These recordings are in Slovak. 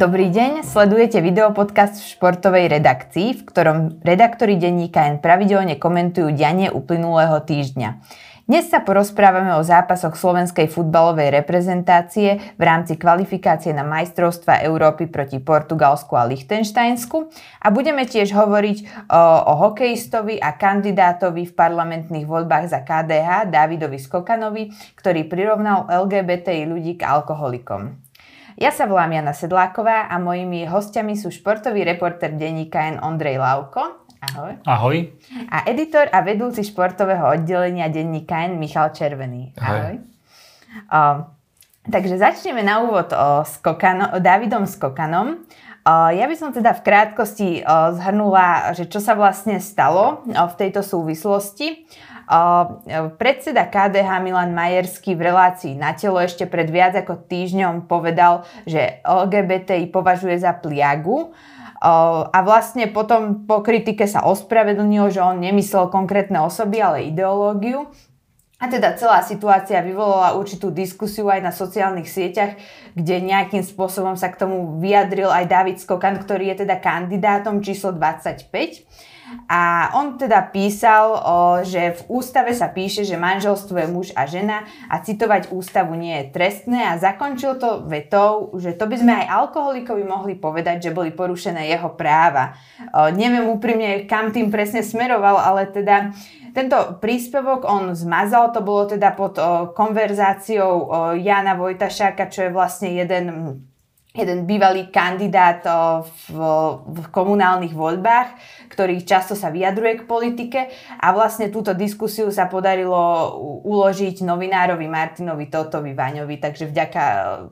Dobrý deň, sledujete videopodcast v športovej redakcii, v ktorom redaktori denníka N pravidelne komentujú dianie uplynulého týždňa. Dnes sa porozprávame o zápasoch slovenskej futbalovej reprezentácie v rámci kvalifikácie na majstrovstva Európy proti Portugalsku a Lichtensteinsku a budeme tiež hovoriť o, o hokejistovi a kandidátovi v parlamentných voľbách za KDH Davidovi Skokanovi, ktorý prirovnal LGBTI ľudí k alkoholikom. Ja sa volám Jana Sedláková a mojimi hostiami sú športový reporter denníka N Ondrej Lauko. Ahoj. Ahoj. A editor a vedúci športového oddelenia denníka N Michal Červený. Ahoj. O, takže začneme na úvod o, Skokano, o Davidom Skokanom. Ja by som teda v krátkosti zhrnula, že čo sa vlastne stalo v tejto súvislosti. Predseda KDH Milan Majerský v relácii na telo ešte pred viac ako týždňom povedal, že LGBTI považuje za pliagu. A vlastne potom po kritike sa ospravedlnil, že on nemyslel konkrétne osoby, ale ideológiu. A teda celá situácia vyvolala určitú diskusiu aj na sociálnych sieťach, kde nejakým spôsobom sa k tomu vyjadril aj David Skokan, ktorý je teda kandidátom číslo 25. A on teda písal, že v ústave sa píše, že manželstvo je muž a žena a citovať ústavu nie je trestné a zakončil to vetou, že to by sme aj alkoholikovi mohli povedať, že boli porušené jeho práva. Neviem úprimne, kam tým presne smeroval, ale teda tento príspevok on zmazal, to bolo teda pod konverzáciou Jana Vojtašáka, čo je vlastne jeden jeden bývalý kandidát v, v komunálnych voľbách, ktorý často sa vyjadruje k politike a vlastne túto diskusiu sa podarilo uložiť novinárovi Martinovi Totovi Vaňovi, takže vďaka,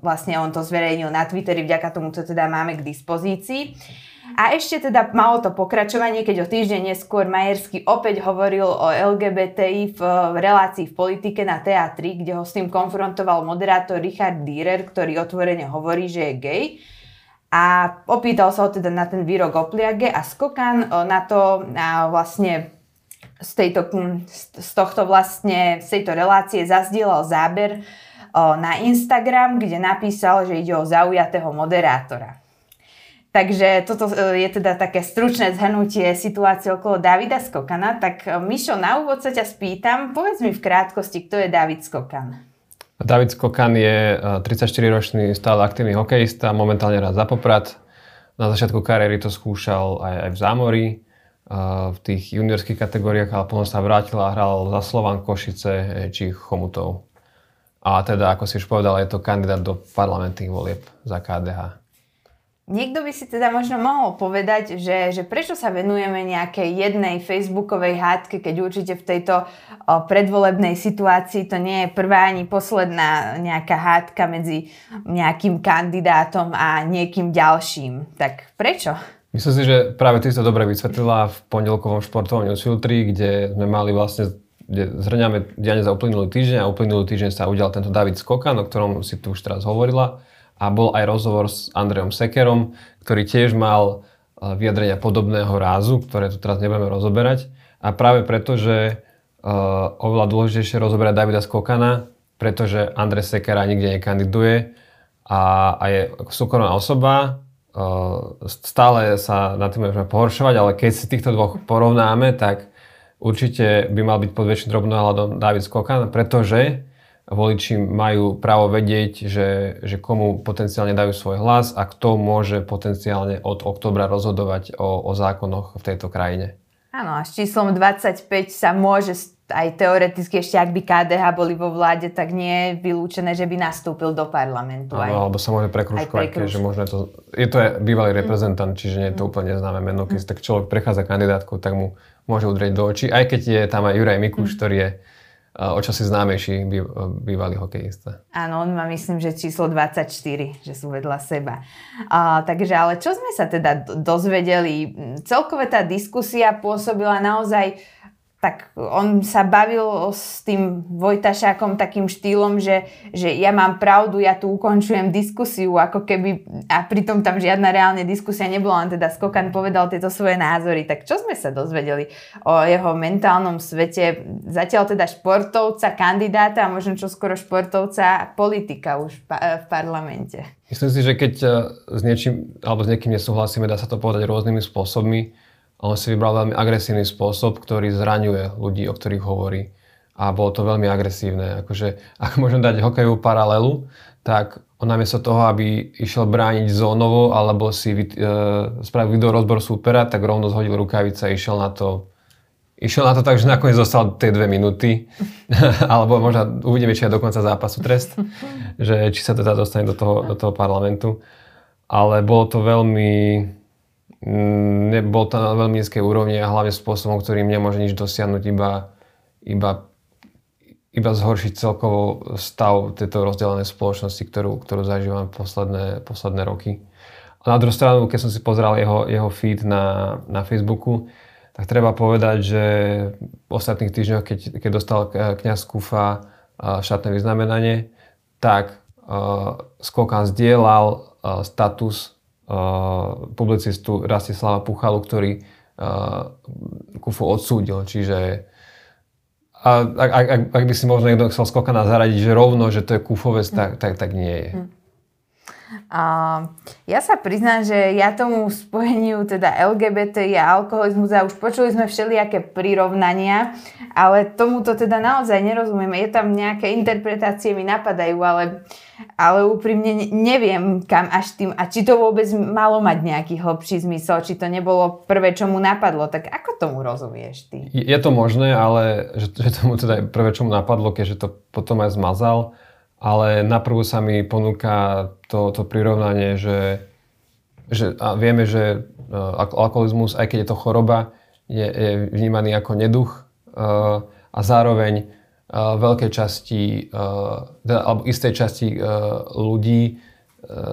vlastne on to zverejnil na Twitteri, vďaka tomu, čo teda máme k dispozícii. A ešte teda malo to pokračovanie, keď o týždeň neskôr Majersky opäť hovoril o LGBTI v relácii v politike na teatri, kde ho s tým konfrontoval moderátor Richard Dierer, ktorý otvorene hovorí, že je gay. A opýtal sa ho teda na ten výrok o pliage a Skokan na to na vlastne z, tejto, z tohto vlastne, z tejto relácie zazdielal záber na Instagram, kde napísal, že ide o zaujatého moderátora. Takže toto e, je teda také stručné zhrnutie situácie okolo Davida Skokana. Tak e, Mišo, na úvod sa ťa spýtam, povedz mi v krátkosti, kto je David Skokan? David Skokan je 34-ročný e, stále aktívny hokejista, momentálne rád za Poprad. Na začiatku kariéry to skúšal aj, aj v Zámori, v tých juniorských kategóriách, ale potom sa vrátil a hral za Slovan Košice či Chomutov. A teda, ako si už povedal, je to kandidát do parlamentných volieb za KDH. Niekto by si teda možno mohol povedať, že, že prečo sa venujeme nejakej jednej facebookovej hádke, keď určite v tejto o, predvolebnej situácii to nie je prvá ani posledná nejaká hádka medzi nejakým kandidátom a niekým ďalším. Tak prečo? Myslím si, že práve ty sa dobre vysvetlila v pondelkovom športovom newsfiltri, kde sme mali vlastne kde zhrňame diane za uplynulý týždeň a uplynulý týždeň sa udial tento David Skokan, o ktorom si tu už teraz hovorila a bol aj rozhovor s Andrejom Sekerom, ktorý tiež mal e, vyjadrenia podobného rázu, ktoré tu teraz nebudeme rozoberať. A práve preto, že uh, oveľa dôležitejšie rozoberať Davida Skokana, pretože Andrej Sekera nikde nekandiduje a, a je súkromná osoba, uh, stále sa na tým môžeme pohoršovať, ale keď si týchto dvoch porovnáme, tak určite by mal byť pod väčším drobnohľadom David Skokan, pretože voliči majú právo vedieť, že, že komu potenciálne dajú svoj hlas a kto môže potenciálne od oktobra rozhodovať o, o zákonoch v tejto krajine. Áno, a s číslom 25 sa môže aj teoreticky ešte, ak by KDH boli vo vláde, tak nie je vylúčené, že by nastúpil do parlamentu. Áno, aj, alebo sa môže prekruškovať, že možno to, je to bývalý mm. reprezentant, čiže nie je to mm. úplne známe meno. Keď mm. tak človek prechádza kandidátku, tak mu môže udrieť do očí, aj keď je tam aj Juraj Mikuš, mm. ktorý je o čosi známejší bývalý hokejista. Áno, on má myslím, že číslo 24, že sú vedľa seba. A, takže ale čo sme sa teda dozvedeli? Celkové tá diskusia pôsobila naozaj tak on sa bavil s tým Vojtašákom takým štýlom, že, že ja mám pravdu, ja tu ukončujem diskusiu, ako keby, a pritom tam žiadna reálne diskusia nebola, len teda Skokan povedal tieto svoje názory. Tak čo sme sa dozvedeli o jeho mentálnom svete? Zatiaľ teda športovca, kandidáta a možno čo skoro športovca, politika už v parlamente. Myslím si, že keď e, s niečím alebo s niekým nesúhlasíme, dá sa to povedať rôznymi spôsobmi a on si vybral veľmi agresívny spôsob, ktorý zraňuje ľudí, o ktorých hovorí. A bolo to veľmi agresívne. Akože, ak môžem dať hokejovú paralelu, tak on namiesto toho, aby išiel brániť zónovo alebo si e, spravil video rozbor supera, tak rovno zhodil rukavice a išiel na to Išiel na to tak, že nakoniec zostal tie dve minúty, alebo možno uvidíme, či aj do konca zápasu trest, že či sa teda dostane do toho, do toho parlamentu. Ale bolo to veľmi, nebol to na veľmi nízkej úrovni a hlavne spôsobom, ktorým nemôže nič dosiahnuť, iba, iba, iba zhoršiť celkovo stav tejto rozdelenej spoločnosti, ktorú, ktorú zažívame posledné, posledné roky. A na druhú stranu, keď som si pozrel jeho, jeho feed na, na Facebooku, tak treba povedať, že v ostatných týždňoch, keď, keď dostal kniaz Kufa štátne vyznamenanie, tak uh, Skokan zdieľal uh, status publicistu Rastislava Puchalu, ktorý uh, Kufu odsúdil. Čiže a ak, ak, ak by si možno niekto chcel skokana zaradiť, že rovno, že to je kufovec, tak, tak, tak nie je. Mm. Ja sa priznám, že ja tomu spojeniu teda LGBT a alkoholizmus a už počuli sme všelijaké prirovnania, ale tomuto teda naozaj nerozumieme. Je tam nejaké interpretácie mi napadajú, ale, ale úprimne neviem kam až tým a či to vôbec malo mať nejaký hlbší zmysel, či to nebolo prvé, čo mu napadlo. Tak ako tomu rozumieš ty? Je to možné, ale že, že tomu teda prvé, čo mu napadlo, keďže to potom aj zmazal, ale naprvu sa mi ponúka to, to prirovnanie, že, že a vieme, že uh, alkoholizmus, aj keď je to choroba, je, je vnímaný ako neduch uh, a zároveň uh, veľkej časti, uh, alebo istej časti ľudí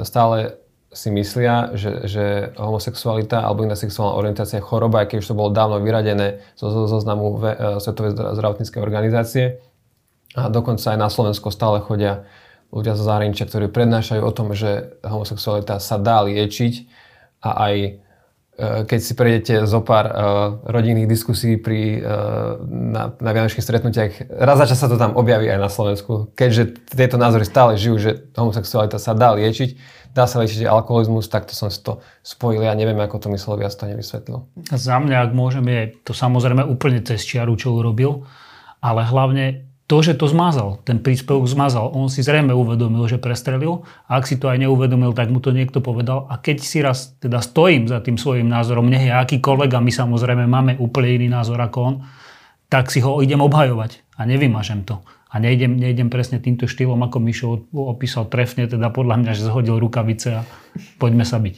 stále si myslia, že, že homosexualita alebo iná sexuálna orientácia je choroba, aj keď už to bolo dávno vyradené zo zoznamu Svetovej zdravotníckej organizácie. A dokonca aj na Slovensko stále chodia ľudia zo zahraničia, ktorí prednášajú o tom, že homosexualita sa dá liečiť a aj e, keď si prejdete zo pár uh, rodinných diskusí pri, uh, na, na vianočných stretnutiach, raz za čas sa to tam objaví aj na Slovensku. Keďže tieto názory stále žijú, že homosexualita sa dá liečiť, dá sa liečiť alkoholizmus, tak to som si to spojil. Ja neviem, ako to myslel, viac to nevysvetlil. Za mňa, ak môžem, je to samozrejme úplne cez čiaru, čo urobil, ale hlavne to, že to zmazal, ten príspevok zmazal, on si zrejme uvedomil, že prestrelil a ak si to aj neuvedomil, tak mu to niekto povedal a keď si raz teda stojím za tým svojim názorom, nech je akýkoľvek a my samozrejme máme úplne iný názor ako on, tak si ho idem obhajovať a nevymažem to. A nejdem, nejdem presne týmto štýlom, ako Mišo opísal trefne, teda podľa mňa, že zhodil rukavice a poďme sa byť.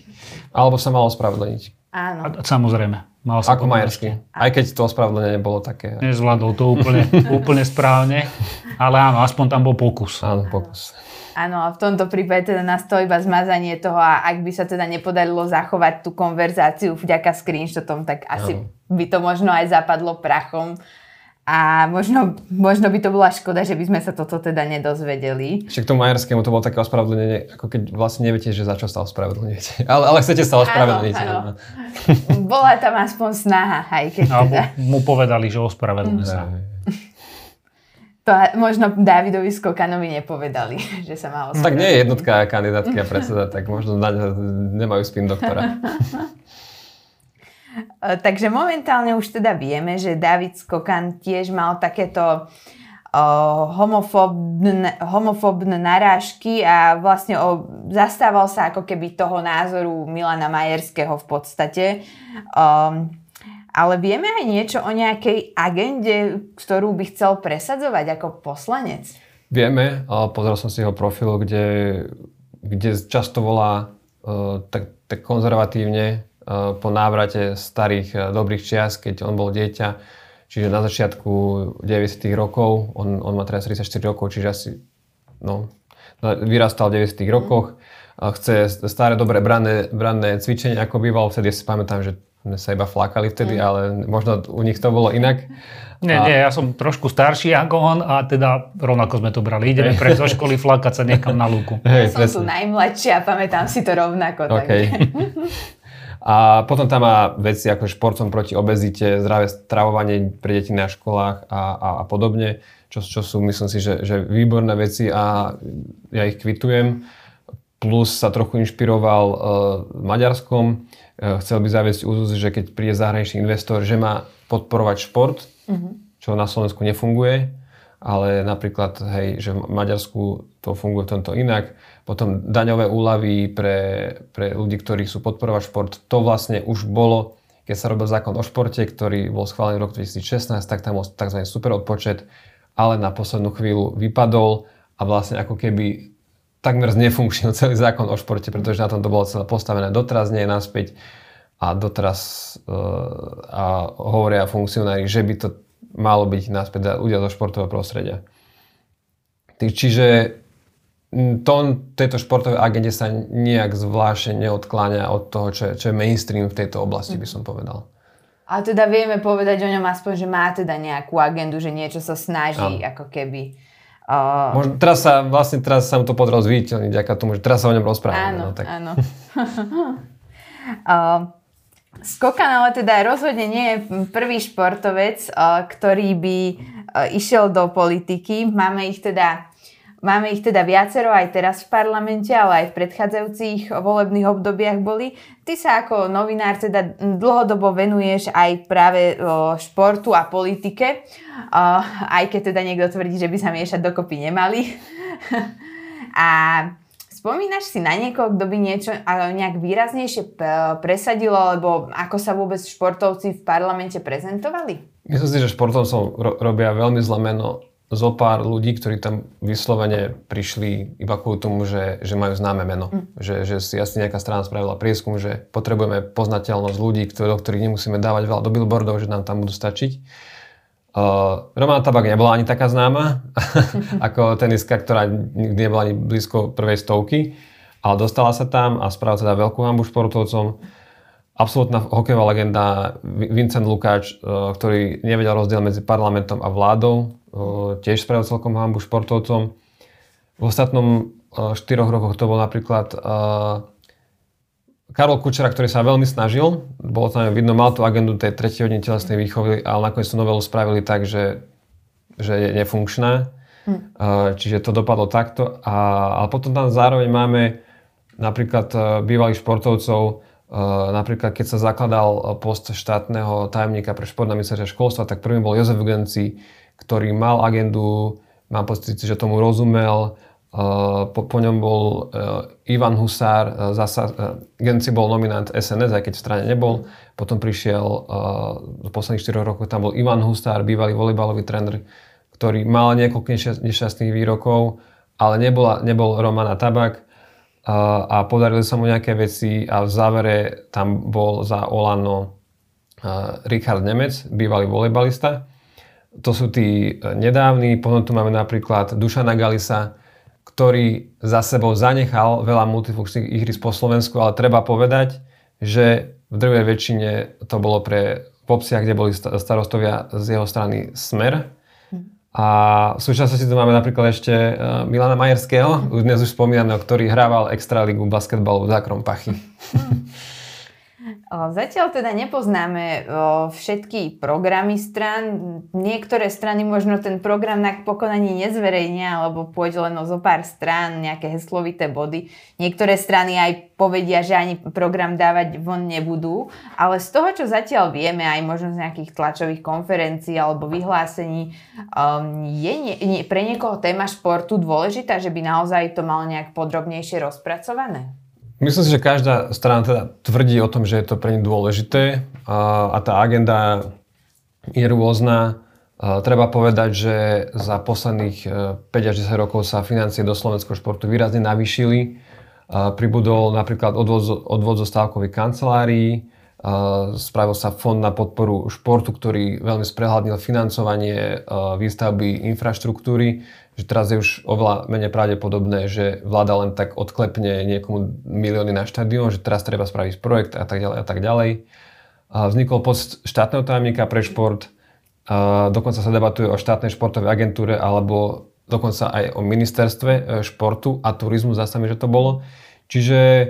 Alebo sa malo spravedleniť. Áno. A, samozrejme. Mal sa Ako Majersky. Aj keď to ospravedlenie nebolo také. Nezvládol to úplne, úplne správne, ale áno, aspoň tam bol pokus. Áno, pokus. Áno, a v tomto prípade teda nastalo iba zmazanie toho a ak by sa teda nepodarilo zachovať tú konverzáciu vďaka screenshotom, tak asi áno. by to možno aj zapadlo prachom. A možno, možno by to bola škoda, že by sme sa toto teda nedozvedeli. Ešte k tomu Majerskému to bolo také ospravedlnenie, ako keď vlastne neviete, že za čo sa ospravedlňujete. Ale, ale chcete sa ospravedlniť. Áno, áno. Bola tam aspoň snaha, aj keď Alebo teda... mu povedali, že ospravedlňuje sa. To možno Davidovi Skokanovi nepovedali, že sa má ospravedlniť. Tak nie je jednotka kandidátky a predseda, tak možno nemajú spin doktora. E, takže momentálne už teda vieme, že David Skokan tiež mal takéto homofóbne, homofóbne narážky a vlastne o, zastával sa ako keby toho názoru Milana Majerského v podstate. Um, ale vieme aj niečo o nejakej agende, ktorú by chcel presadzovať ako poslanec? Vieme, pozrel som si jeho profil, kde, kde často volá uh, tak, tak konzervatívne po návrate starých e, dobrých čias, keď on bol dieťa, čiže na začiatku 90. rokov, on, on má teraz 34 rokov, čiže asi no, vyrastal v 90. rokoch, chce staré dobré branné, branné cvičenie, ako býval, vtedy si pamätám, že sme sa iba flákali vtedy, mm. ale možno u nich to bolo inak. Nie, a... nie, ja som trošku starší ako on a teda rovnako sme to brali. Ideme pre zo školy flakať sa niekam na lúku. Hey, ja som tu najmladšia a pamätám si to rovnako. Okay. A potom tam má veci ako športom proti obezite, zdravé stravovanie pre deti na školách a, a, a podobne, čo, čo sú, myslím si, že, že výborné veci a ja ich kvitujem. Plus sa trochu inšpiroval uh, Maďarskom. Uh, chcel by zaviesť úzus, že keď príde zahraničný investor, že má podporovať šport, mm-hmm. čo na Slovensku nefunguje, ale napríklad, hej, že v Maďarsku to funguje v tomto inak potom daňové úlavy pre, pre ľudí, ktorí sú podporovať šport. To vlastne už bolo, keď sa robil zákon o športe, ktorý bol schválený v roku 2016, tak tam bol tzv. super odpočet, ale na poslednú chvíľu vypadol a vlastne ako keby takmer znefunkčnil celý zákon o športe, pretože na tom to bolo celé postavené. Doteraz nie je naspäť a doteraz uh, a hovoria funkcionári, že by to malo byť naspäť ľudia zo športového prostredia. Čiže tón tejto športovej agende sa nejak zvláštne neodkláňa od toho, čo je, čo je mainstream v tejto oblasti, by som povedal. A teda vieme povedať o ňom aspoň, že má teda nejakú agendu, že niečo sa snaží, no. ako keby... Uh... Možno teraz sa, vlastne teraz sa mu to podarilo zviditeľniť, ďaká tomu, že teraz sa o ňom rozprávame. Áno, no, tak. áno. uh, Skokan ale teda rozhodne nie je prvý športovec, uh, ktorý by uh, išiel do politiky. Máme ich teda Máme ich teda viacero aj teraz v parlamente, ale aj v predchádzajúcich volebných obdobiach boli. Ty sa ako novinár teda dlhodobo venuješ aj práve športu a politike, aj keď teda niekto tvrdí, že by sa miešať dokopy nemali. a Spomínaš si na niekoho, kto by niečo nejak výraznejšie presadil, alebo ako sa vôbec športovci v parlamente prezentovali? Myslím si, že športovcom ro- robia veľmi zlé meno zo pár ľudí, ktorí tam vyslovene prišli iba kvôli tomu, že, že majú známe meno. Mm. Že, že si asi nejaká strana spravila prieskum, že potrebujeme poznateľnosť ľudí, ktorý, do ktorých nemusíme dávať veľa do billboardov, že nám tam budú stačiť. Uh, Romana Tabak nebola ani taká známa ako teniska, ktorá nikdy nebola ani blízko prvej stovky, ale dostala sa tam a spravila teda veľkú hambu športovcom. Absolutná hokejová legenda Vincent Lukáč, uh, ktorý nevedel rozdiel medzi parlamentom a vládou, tiež spravil celkom hambu športovcom. V ostatnom štyroch rokoch to bol napríklad Karol Kučera, ktorý sa veľmi snažil, bolo tam vidno, mal tú agendu tej tretej hodiny telesnej výchovy, ale nakoniec tú novelu spravili tak, že, že je nefunkčná. Hm. Čiže to dopadlo takto. A, ale potom tam zároveň máme napríklad bývalých športovcov, napríklad keď sa zakladal post štátneho tajomníka pre šport na ministerstve školstva, tak prvým bol Jozef Genci, ktorý mal agendu, mám pocit, že tomu rozumel, po, po ňom bol Ivan Husár, zasa, Genci bol nominant SNS, aj keď v strane nebol. Potom prišiel, v posledných 4 rokoch tam bol Ivan Husár, bývalý volejbalový tréner, ktorý mal niekoľko nešťastných výrokov, ale nebola, nebol Romana Tabak a podarili sa mu nejaké veci a v závere tam bol za Olano Richard Nemec, bývalý volejbalista to sú tí e, nedávni, potom tu máme napríklad Dušana Galisa, ktorý za sebou zanechal veľa multifunkčných ihrisk po Slovensku, ale treba povedať, že v drvej väčšine to bolo pre popsiach, kde boli starostovia z jeho strany Smer. A v súčasnosti tu máme napríklad ešte e, Milana Majerského, dnes už spomínaného, ktorý hrával extraligu basketbalu v Zákrompachy. Zatiaľ teda nepoznáme všetky programy stran. Niektoré strany možno ten program na pokonaní nezverejnia, alebo pôjde len o zo pár strán, nejaké heslovité body. Niektoré strany aj povedia, že ani program dávať von nebudú. Ale z toho, čo zatiaľ vieme, aj možno z nejakých tlačových konferencií alebo vyhlásení, um, je pre niekoho téma športu dôležitá, že by naozaj to malo nejak podrobnejšie rozpracované? Myslím si, že každá strana teda tvrdí o tom, že je to pre nich dôležité a, tá agenda je rôzna. Treba povedať, že za posledných 5 e, až 10 rokov sa financie do slovenského športu výrazne navýšili. Pribudol napríklad odvod, odvod zo stávkových kancelárií, spravil sa fond na podporu športu, ktorý veľmi sprehľadnil financovanie výstavby infraštruktúry že teraz je už oveľa menej pravdepodobné, že vláda len tak odklepne niekomu milióny na štadión, že teraz treba spraviť projekt a tak ďalej a tak ďalej. Vznikol post štátneho tajomníka pre šport, dokonca sa debatuje o štátnej športovej agentúre alebo dokonca aj o ministerstve e, športu a turizmu, zase mi, že to bolo. Čiže e,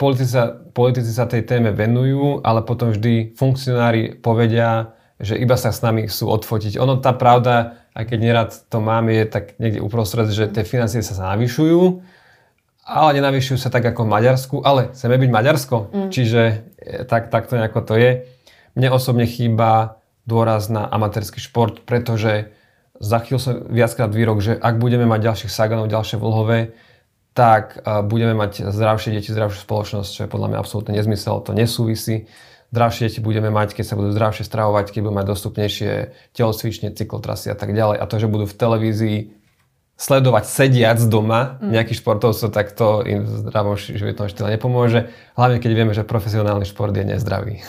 politici sa, politici sa tej téme venujú, ale potom vždy funkcionári povedia, že iba sa s nami chcú odfotiť. Ono tá pravda, aj keď nerad to mám, je tak niekde uprostred, že tie financie sa navyšujú, ale nenavyšujú sa tak ako v Maďarsku, ale chceme byť Maďarsko, mm. čiže e, tak, tak to nejako to je. Mne osobne chýba dôraz na amatérsky šport, pretože zachytil som viackrát výrok, že ak budeme mať ďalších Saganov, ďalšie Vlhové, tak budeme mať zdravšie deti, zdravšiu spoločnosť, čo je podľa mňa absolútne nezmysel, to nesúvisí. Zdravšie deti budeme mať, keď sa budú zdravšie stravovať, keď budú mať dostupnejšie telocvične, cyklotrasy a tak ďalej. A to, že budú v televízii sledovať sediac doma mm. nejakých športovcov, tak to im v zdravom životnom štýle nepomôže. Hlavne keď vieme, že profesionálny šport je nezdravý.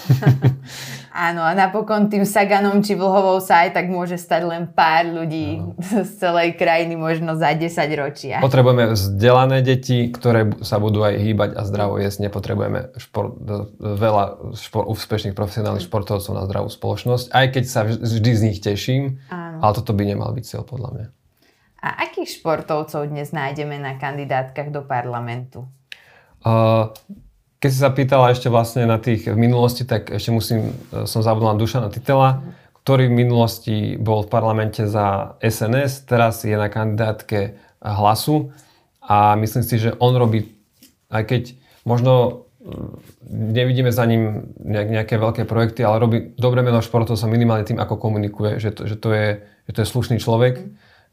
Áno, a napokon tým Saganom či Vlhovou sa aj tak môže stať len pár ľudí Áno. z celej krajiny, možno za 10 ročia. Potrebujeme vzdelané deti, ktoré sa budú aj hýbať a zdravo jesť. Nepotrebujeme šport, veľa šport, úspešných profesionálnych športovcov na zdravú spoločnosť, aj keď sa vždy z nich teším, Áno. ale toto by nemal byť cieľ podľa mňa. A akých športovcov dnes nájdeme na kandidátkach do parlamentu? Uh, keď si sa pýtala ešte vlastne na tých v minulosti, tak ešte musím, e, som zabudol na Dušana Titela, ktorý v minulosti bol v parlamente za SNS, teraz je na kandidátke hlasu. A myslím si, že on robí, aj keď možno mm, nevidíme za ním nejaké veľké projekty, ale robí dobre meno športov sa minimálne tým, ako komunikuje, že to, že to, je, že to je slušný človek,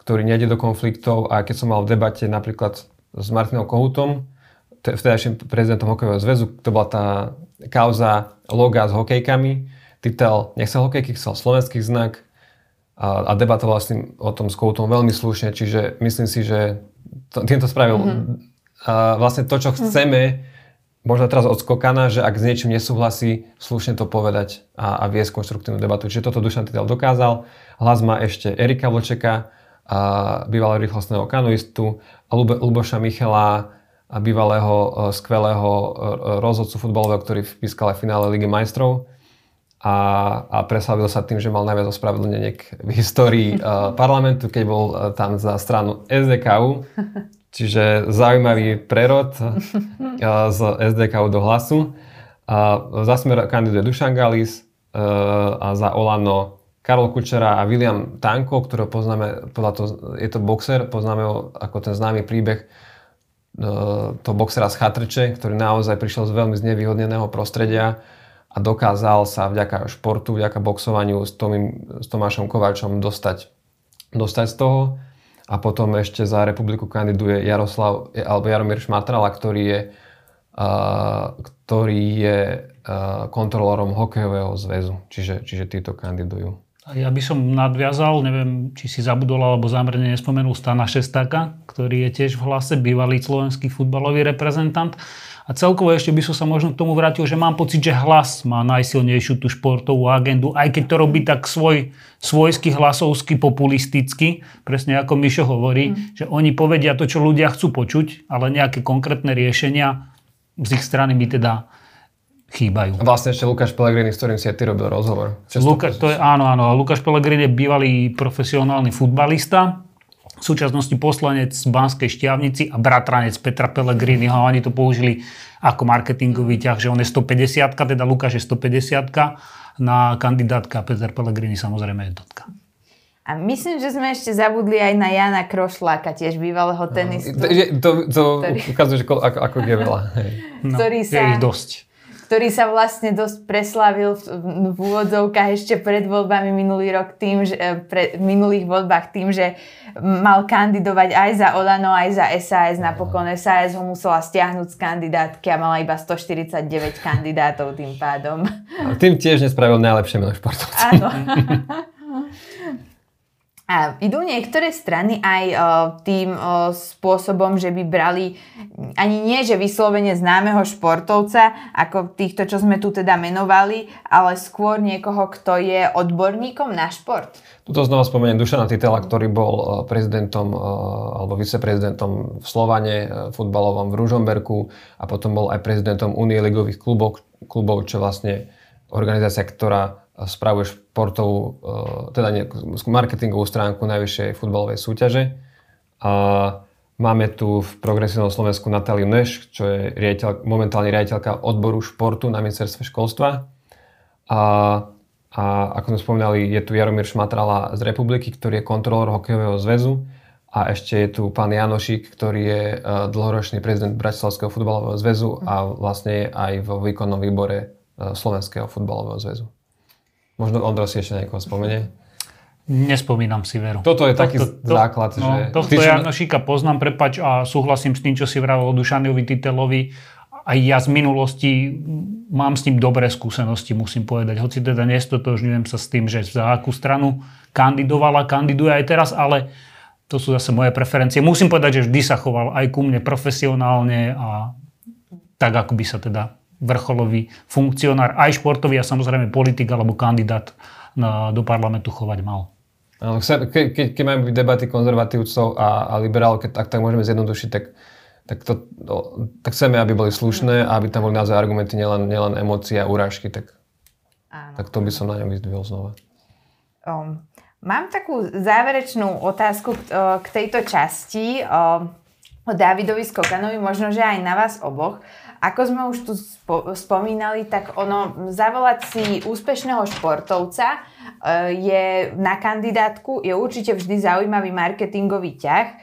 ktorý nejde do konfliktov a keď som mal v debate napríklad s Martinom Kohutom, vtedajším prezidentom hokejového zväzu, to bola tá kauza loga s hokejkami. Titel nechcel hokejky, chcel slovenský znak a, a debatoval s tým o tom s Koutom veľmi slušne, čiže myslím si, že to, týmto spravil mm-hmm. a vlastne to, čo mhm. chceme, mm-hmm. možno teraz od Skokana, že ak s niečím nesúhlasí, slušne to povedať a, a viesť konštruktívnu debatu. Čiže toto Dušan Titel dokázal. Hlas má ešte Erika Vlčeka, a bývalého rýchlostného kanoistu, a Luboša Michala, a bývalého e, skvelého e, rozhodcu futbalového, ktorý vpískal aj finále Ligy majstrov a, a preslavil sa tým, že mal najviac ospravedlneniek v histórii uh, parlamentu, keď bol tam za stranu SDKU. Čiže zaujímavý prerod z SDKU do hlasu. Uh, za smer kandiduje Dušan Galis a za Olano Karol Kučera a William Tanko, ktorého poznáme, podľa to, je to boxer, poznáme ho ako ten známy príbeh to boxera z Chatrče, ktorý naozaj prišiel z veľmi znevýhodneného prostredia a dokázal sa vďaka športu, vďaka boxovaniu s, Tomým, s Tomášom Kováčom dostať, dostať z toho. A potom ešte za republiku kandiduje Jaroslav, alebo Jaromír Šmatrala, ktorý je, uh, ktorý je uh, kontrolorom hokejového zväzu. Čiže, čiže títo kandidujú. Ja by som nadviazal, neviem, či si zabudol alebo zámerne nespomenul Stana Šestáka, ktorý je tiež v hlase, bývalý slovenský futbalový reprezentant. A celkovo ešte by som sa možno k tomu vrátil, že mám pocit, že hlas má najsilnejšiu tú športovú agendu, aj keď to robí tak svoj, svojský hlasovský, populisticky, presne ako Mišo hovorí, mm. že oni povedia to, čo ľudia chcú počuť, ale nejaké konkrétne riešenia z ich strany by teda chýbajú. Vlastne ešte Lukáš Pellegrini, s ktorým si aj ty robil rozhovor. Luka, to je, áno, áno. Lukáš Pellegrini je bývalý profesionálny futbalista, v súčasnosti poslanec z Banskej šťavnici a bratranec Petra Pellegriniho. Oni to použili ako marketingový ťah, že on je 150 teda Lukáš je 150 na kandidátka Peter Pellegrini samozrejme jednotka. A myslím, že sme ešte zabudli aj na Jana Krošláka, tiež bývalého tenistu. To, to, to ktorý... ukazuje, ako, ako je veľa. Hej. No, ktorý sa... Je ich dosť ktorý sa vlastne dosť preslavil v, v úvodzovkách ešte pred voľbami minulý rok tým, že, e, pre, v minulých voľbách tým, že mal kandidovať aj za Olano, aj za SAS. Napokon SAS ho musela stiahnuť z kandidátky a mala iba 149 kandidátov tým pádom. A tým tiež nespravil najlepšie meno športovci. Áno. A idú niektoré strany aj o, tým o, spôsobom, že by brali ani nie, že vyslovene známeho športovca, ako týchto, čo sme tu teda menovali, ale skôr niekoho, kto je odborníkom na šport. Tuto znova spomeniem Dušana Titela, ktorý bol prezidentom alebo viceprezidentom v Slovane futbalovom v Ružomberku a potom bol aj prezidentom Unie ligových klubov, klubov čo vlastne organizácia, ktorá spravuje športovú, teda marketingovú stránku najvyššej futbalovej súťaže. A máme tu v Progresívnom Slovensku Natáliu Neš, čo je riaditeľ, momentálne riaditeľka odboru športu na ministerstve školstva. A, a ako sme spomínali, je tu Jaromír Šmatrala z Republiky, ktorý je kontrolór hokejového zväzu. A ešte je tu pán Janošik, ktorý je e, dlhoročný prezident Bratislavského futbalového zväzu a vlastne aj vo výkonnom výbore e, Slovenského futbalového zväzu. Možno Ondro si ešte niekoho spomenie. Nespomínam si veru. Toto je taký to, základ, no, že... Tohto Janošika poznám, prepač, a súhlasím s tým, čo si vravel o Dušanovi Titelovi. Aj ja z minulosti mám s ním dobré skúsenosti, musím povedať. Hoci teda nestotožňujem sa s tým, že za akú stranu kandidovala, kandiduje aj teraz, ale to sú zase moje preferencie. Musím povedať, že vždy sa choval aj ku mne profesionálne a tak, ako by sa teda vrcholový funkcionár, aj športový a samozrejme politik alebo kandidát na, do parlamentu chovať mal. Ke, ke, keď máme byť debaty konzervatívcov a, a liberálov, keď tak, tak môžeme zjednodušiť, tak, tak, to, no, tak chceme, aby boli slušné a aby tam boli naozaj argumenty, nielen, nielen emócie a urážky, tak, tak to by som na ňom vyzdvihol znova. Um, Mám takú záverečnú otázku k, k tejto časti o, o Davidovi Skokanovi, možno, že aj na vás oboch. Ako sme už tu spo, spomínali, tak ono, zavolať si úspešného športovca e, je na kandidátku, je určite vždy zaujímavý marketingový ťah. E,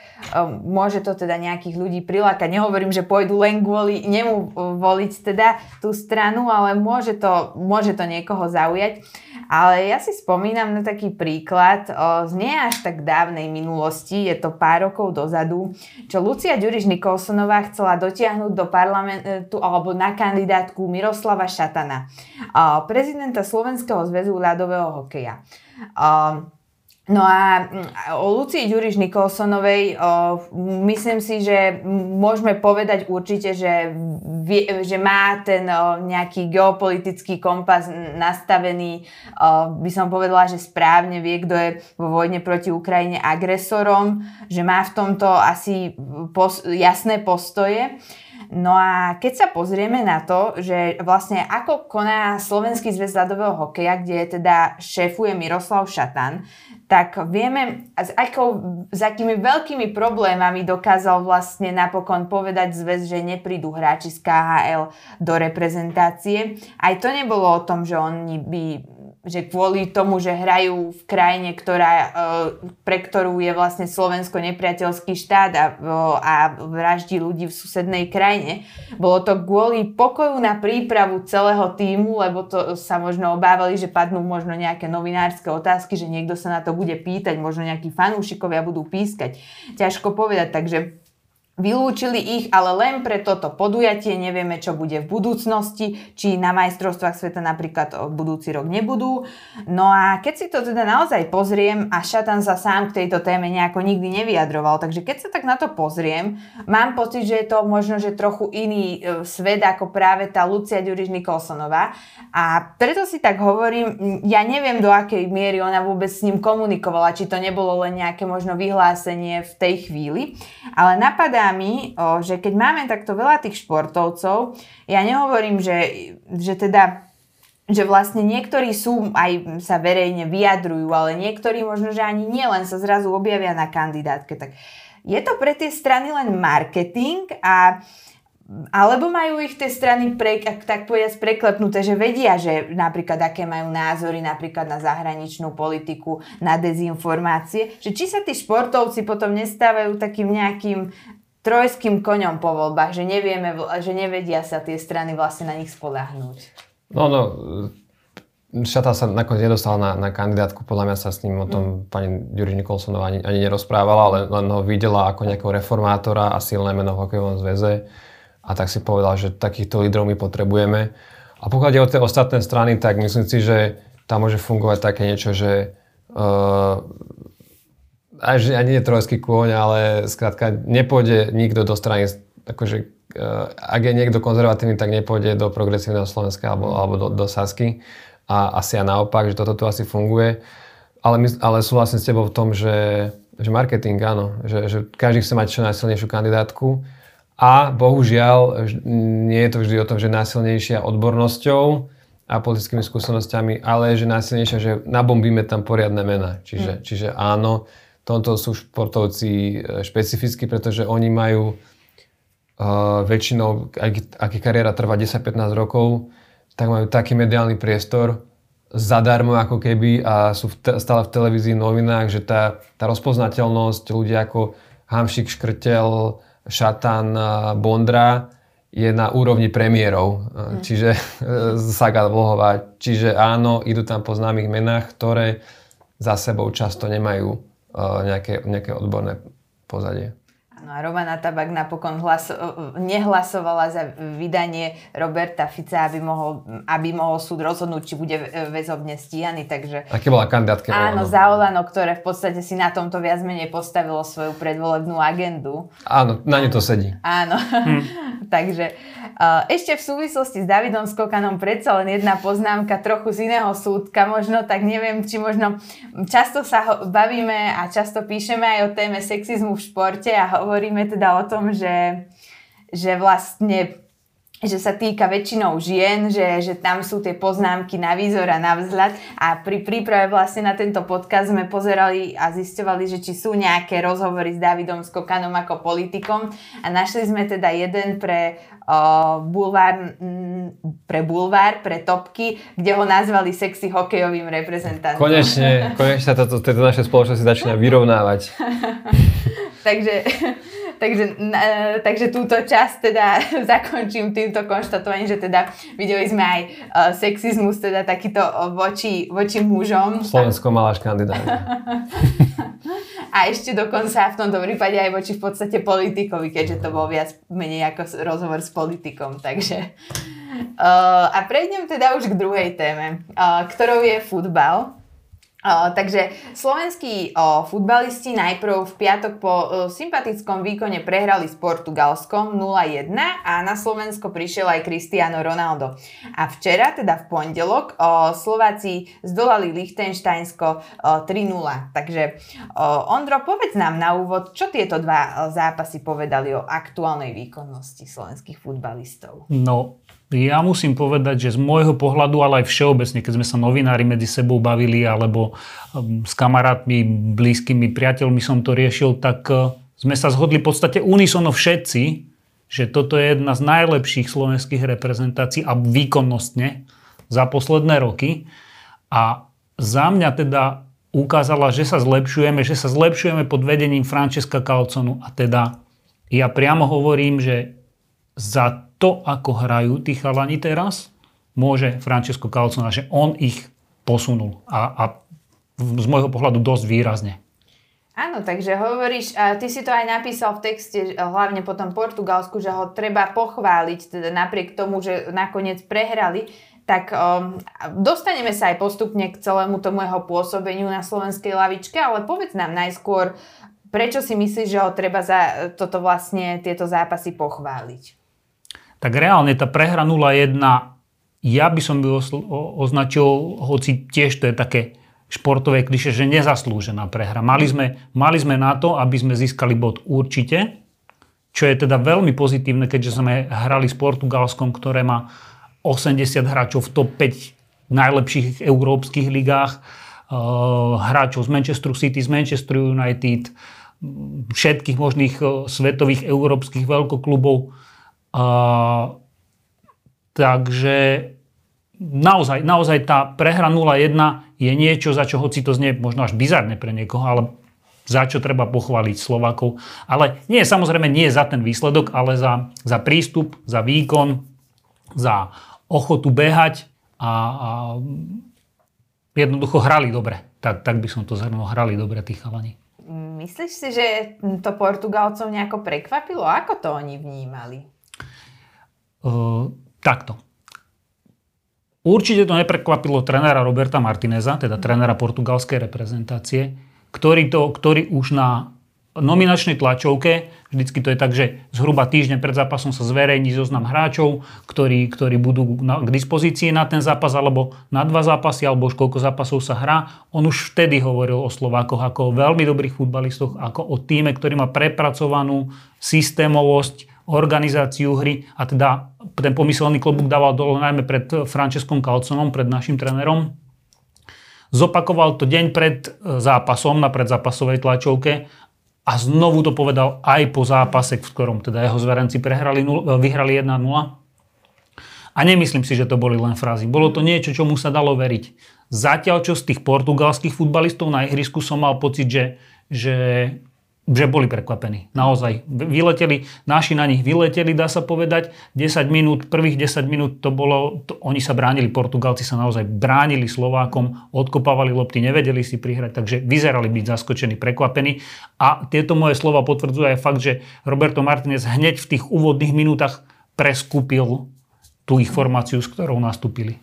môže to teda nejakých ľudí prilákať. Nehovorím, že pôjdu len kvôli nemu voliť teda tú stranu, ale môže to, môže to niekoho zaujať. Ale ja si spomínam na taký príklad z nie až tak dávnej minulosti, je to pár rokov dozadu, čo Lucia Ďuriš Nikolsonová chcela dotiahnuť do parlamentu alebo na kandidátku Miroslava Šatana, prezidenta Slovenského zväzu ľadového hokeja. No a mm, o Lucii Ďuriš Nikolsonovej myslím si, že môžeme povedať určite, že, vie, že má ten o, nejaký geopolitický kompas nastavený, o, by som povedala, že správne vie, kto je vo vojne proti Ukrajine agresorom, že má v tomto asi pos, jasné postoje. No a keď sa pozrieme na to, že vlastne ako koná Slovenský zväz ľadového hokeja, kde teda šéfuje Miroslav Šatan, tak vieme, s, akou, s akými veľkými problémami dokázal vlastne napokon povedať zväz, že neprídu hráči z KHL do reprezentácie. Aj to nebolo o tom, že oni by že kvôli tomu, že hrajú v krajine, ktorá, e, pre ktorú je vlastne Slovensko nepriateľský štát a, a vraždí ľudí v susednej krajine. Bolo to kvôli pokoju na prípravu celého týmu, lebo to sa možno obávali, že padnú možno nejaké novinárske otázky, že niekto sa na to bude pýtať, možno nejakí fanúšikovia budú pískať. Ťažko povedať, takže Vylúčili ich ale len pre toto podujatie, nevieme, čo bude v budúcnosti, či na majstrovstvách sveta napríklad budúci rok nebudú. No a keď si to teda naozaj pozriem, a Šatan sa sám k tejto téme nejako nikdy nevyjadroval, takže keď sa tak na to pozriem, mám pocit, že je to možno, že trochu iný e, svet ako práve tá Lucia Ďuriš Nikolsonová. A preto si tak hovorím, ja neviem do akej miery ona vôbec s ním komunikovala, či to nebolo len nejaké možno vyhlásenie v tej chvíli, ale napadá napadá mi, o, že keď máme takto veľa tých športovcov, ja nehovorím, že, že teda že vlastne niektorí sú, aj sa verejne vyjadrujú, ale niektorí možno, že ani nie len sa zrazu objavia na kandidátke. Tak je to pre tie strany len marketing a alebo majú ich tie strany pre, tak povedať preklepnuté, že vedia, že napríklad aké majú názory napríklad na zahraničnú politiku, na dezinformácie, že či sa tí športovci potom nestávajú takým nejakým trojským koňom po voľbách, že, nevieme, že nevedia sa tie strany vlastne na nich spolahnúť. No, no, Šata sa nakoniec nedostala na, na kandidátku, podľa mňa sa s ním o tom mm. pani Ďuri Nikolsonová ani, ani nerozprávala, ale len ho videla ako nejakého reformátora a silné meno v hokejovom zväze a tak si povedal, že takýchto lídrov my potrebujeme. A pokiaľ ide o tie ostatné strany, tak myslím si, že tam môže fungovať také niečo, že uh, až ani nie trojský kôň, ale skrátka nepôjde nikto do strany, akože uh, ak je niekto konzervatívny, tak nepôjde do progresívneho Slovenska alebo, alebo do, do Sasky. A asi a naopak, že toto tu asi funguje. Ale, my, ale súhlasím s tebou v tom, že, že marketing, áno, že, že každý chce mať čo najsilnejšiu kandidátku. A bohužiaľ, nie je to vždy o tom, že najsilnejšia odbornosťou, a politickými skúsenostiami, ale že najsilnejšia, že nabombíme tam poriadne mená. Čiže, mm. čiže áno, tomto sú športovci e, špecificky, pretože oni majú uh, väčšinou, ak, ak kariéra trvá 10-15 rokov, tak majú taký mediálny priestor zadarmo ako keby a sú v te, stále v televízii, novinách, že tá, tá rozpoznateľnosť ľudia ako Hamšik, Škrtel, Šatan, Bondra je na úrovni premiérov, mm. čiže Saga Vlhová. Čiže áno, idú tam po známych menách, ktoré za sebou často nemajú nejaké, nejaké odborné pozadie. No a Romana Tabak napokon hlaso- nehlasovala za vydanie Roberta Fica, aby mohol, aby mohol súd rozhodnúť, či bude väzobne stíhaný. Takže... Aké bola kandidátka? Áno, za Olano, ktoré v podstate si na tomto viac menej postavilo svoju predvolebnú agendu. Áno, na ňu to sedí. Áno. Hm. takže ešte v súvislosti s Davidom Skokanom predsa len jedna poznámka trochu z iného súdka. Možno tak neviem, či možno často sa ho, bavíme a často píšeme aj o téme sexizmu v športe a hovoríme teda o tom, že, že vlastne že sa týka väčšinou žien, že, že tam sú tie poznámky na výzor a na vzhľad a pri príprave vlastne na tento podcast sme pozerali a zistovali, že či sú nejaké rozhovory s Davidom Skokanom ako politikom a našli sme teda jeden pre uh, bulvár, m, pre bulvár, pre topky, kde ho nazvali sexy hokejovým reprezentantom. Konečne, konečne sa toto, toto naše spoločnosti začína vyrovnávať. takže takže, uh, takže túto časť teda zakončím týmto konštatovaním, že teda videli sme aj uh, sexizmus, teda takýto voči, voči mužom. Slovensko malá kandidát. a ešte dokonca v tomto prípade aj voči v podstate politikovi, keďže to bol viac menej ako rozhovor s politikom. Takže, uh, a prejdem teda už k druhej téme, uh, ktorou je futbal. Takže slovenskí uh, futbalisti najprv v piatok po uh, sympatickom výkone prehrali s Portugalskom 0-1 a na Slovensko prišiel aj Cristiano Ronaldo. A včera, teda v pondelok, Slováci zdolali Liechtensteinsko uh, 3-0. Takže Ondro, povedz nám na úvod, čo tieto dva zápasy povedali o aktuálnej výkonnosti slovenských futbalistov. No, ja musím povedať, že z môjho pohľadu, ale aj všeobecne, keď sme sa novinári medzi sebou bavili, alebo um, s kamarátmi, blízkymi priateľmi som to riešil, tak uh, sme sa zhodli v podstate unisono všetci, že toto je jedna z najlepších slovenských reprezentácií a výkonnostne za posledné roky. A za mňa teda ukázala, že sa zlepšujeme, že sa zlepšujeme pod vedením Francesca Calconu. A teda ja priamo hovorím, že za to, ako hrajú tí chalani teraz, môže Francesco Calzona, že on ich posunul. A, a z môjho pohľadu dosť výrazne. Áno, takže hovoríš, a ty si to aj napísal v texte, hlavne potom Portugalsku, že ho treba pochváliť, teda napriek tomu, že nakoniec prehrali, tak um, dostaneme sa aj postupne k celému tomu jeho pôsobeniu na slovenskej lavičke, ale povedz nám najskôr, prečo si myslíš, že ho treba za toto vlastne tieto zápasy pochváliť? Tak reálne tá prehra 0-1, ja by som ju označil, hoci tiež to je také športové kliše, že nezaslúžená prehra. Mali sme, mali sme na to, aby sme získali bod určite, čo je teda veľmi pozitívne, keďže sme hrali s Portugalskom, ktoré má 80 hráčov v top 5 najlepších európskych ligách, uh, hráčov z Manchester City, z Manchester United, všetkých možných uh, svetových európskych veľkoklubov a, takže naozaj, naozaj tá prehra 0-1 je niečo, za čo hoci to znie možno až bizarne pre niekoho, ale za čo treba pochváliť Slovakov. Ale nie, samozrejme nie za ten výsledok, ale za, za prístup, za výkon, za ochotu behať a, a jednoducho hrali dobre. Tak, tak by som to zhrnul, hrali dobre tí chalani. Myslíš si, že to Portugalcov nejako prekvapilo? Ako to oni vnímali? Takto. Určite to neprekvapilo trénera Roberta Martineza, teda trénera portugalskej reprezentácie, ktorý, to, ktorý už na nominačnej tlačovke, vždycky to je tak, že zhruba týždeň pred zápasom sa zverejní zoznam hráčov, ktorí, ktorí budú na, k dispozícii na ten zápas, alebo na dva zápasy, alebo už koľko zápasov sa hrá. On už vtedy hovoril o Slovákoch ako o veľmi dobrých futbalistoch, ako o týme, ktorý má prepracovanú systémovosť, organizáciu hry a teda ten pomyselný klobúk dával dole najmä pred Franceskom Calconom, pred našim trénerom. Zopakoval to deň pred e, zápasom na predzápasovej tlačovke a znovu to povedal aj po zápase, v ktorom teda jeho zverenci prehrali, vyhrali 1-0. A nemyslím si, že to boli len frázy. Bolo to niečo, čomu sa dalo veriť. Zatiaľ, čo z tých portugalských futbalistov na ihrisku som mal pocit, že, že že boli prekvapení. Naozaj. Vyleteli, naši na nich vyleteli, dá sa povedať. 10 minút, prvých 10 minút to bolo, to, oni sa bránili, Portugalci sa naozaj bránili Slovákom, odkopávali lopty, nevedeli si prihrať, takže vyzerali byť zaskočení, prekvapení. A tieto moje slova potvrdzujú aj fakt, že Roberto Martinez hneď v tých úvodných minútach preskúpil tú ich formáciu, s ktorou nastúpili.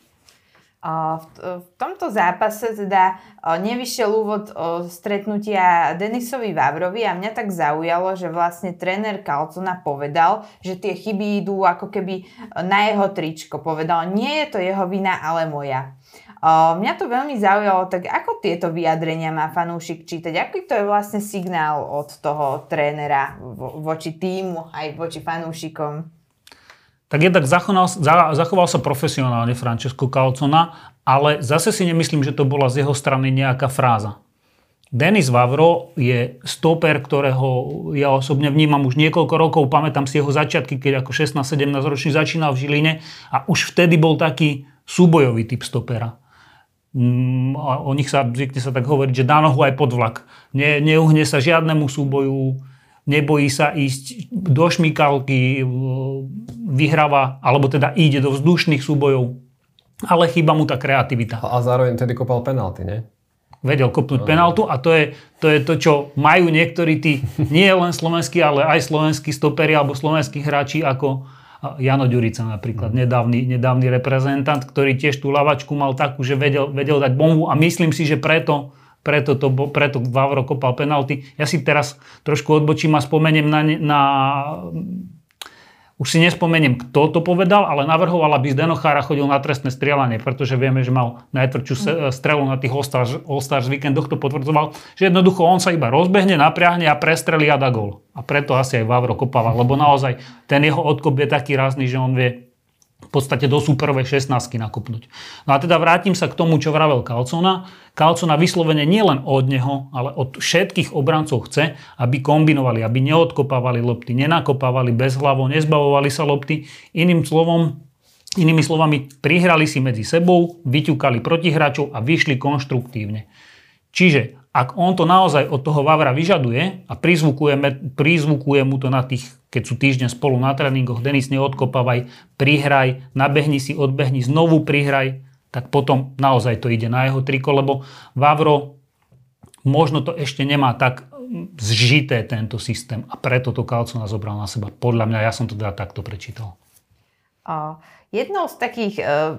V tomto zápase teda nevyšiel úvod stretnutia Denisovi Vavrovi a mňa tak zaujalo, že vlastne tréner Kalcona povedal, že tie chyby idú ako keby na jeho tričko. Povedal, nie je to jeho vina, ale moja. Mňa to veľmi zaujalo, tak ako tieto vyjadrenia má fanúšik čítať? Aký to je vlastne signál od toho trénera voči týmu aj voči fanúšikom? Tak jednak zachoval, zachoval sa profesionálne Francesco Calcona, ale zase si nemyslím, že to bola z jeho strany nejaká fráza. Denis Vavro je stoper, ktorého ja osobne vnímam už niekoľko rokov, pamätám si jeho začiatky, keď ako 16-17 ročný začínal v Žiline a už vtedy bol taký súbojový typ stopera. Mm, o nich sa zvykne sa tak hovoriť, že dá nohu aj pod vlak. Ne, neuhne sa žiadnemu súboju, nebojí sa ísť do šmikalky, vyhráva, alebo teda ide do vzdušných súbojov, ale chýba mu tá kreativita. A zároveň tedy kopal penalty, nie? Vedel kopnúť no. penaltu a to je, to je to, čo majú niektorí tí, nie len slovenskí, ale aj slovenskí stoperi alebo slovenskí hráči ako Jano Ďurica napríklad, nedávny, nedávny reprezentant, ktorý tiež tú lavačku mal takú, že vedel, vedel dať bombu a myslím si, že preto preto, to, preto Vavro kopal penalty. Ja si teraz trošku odbočím a spomeniem na, na už si nespomeniem, kto to povedal, ale navrhoval, aby z Denochára chodil na trestné strieľanie, pretože vieme, že mal najtvrdšiu strelu na tých All-Stars, víkendoch, to potvrdzoval, že jednoducho on sa iba rozbehne, napriahne a prestrelí a dá gol. A preto asi aj Vavro kopával, lebo naozaj ten jeho odkop je taký rázny, že on vie v podstate do superovej 16 nakopnúť. No a teda vrátim sa k tomu, čo vravel Kalcona. Kalcona vyslovene nielen od neho, ale od všetkých obrancov chce, aby kombinovali, aby neodkopávali lopty, nenakopávali bez hlavo, nezbavovali sa lopty. Iným slovom, inými slovami, prihrali si medzi sebou, vyťukali protihráčov a vyšli konštruktívne. Čiže ak on to naozaj od toho Vavra vyžaduje a prizvukuje mu to na tých, keď sú týždeň spolu na tréningoch, Denis neodkopávaj, prihraj, nabehni si, odbehni, znovu prihraj, tak potom naozaj to ide na jeho triko, lebo Vavro možno to ešte nemá tak zžité tento systém a preto to Kalcona zobral na seba. Podľa mňa, ja som to teda takto prečítal. A Jednou z takých uh,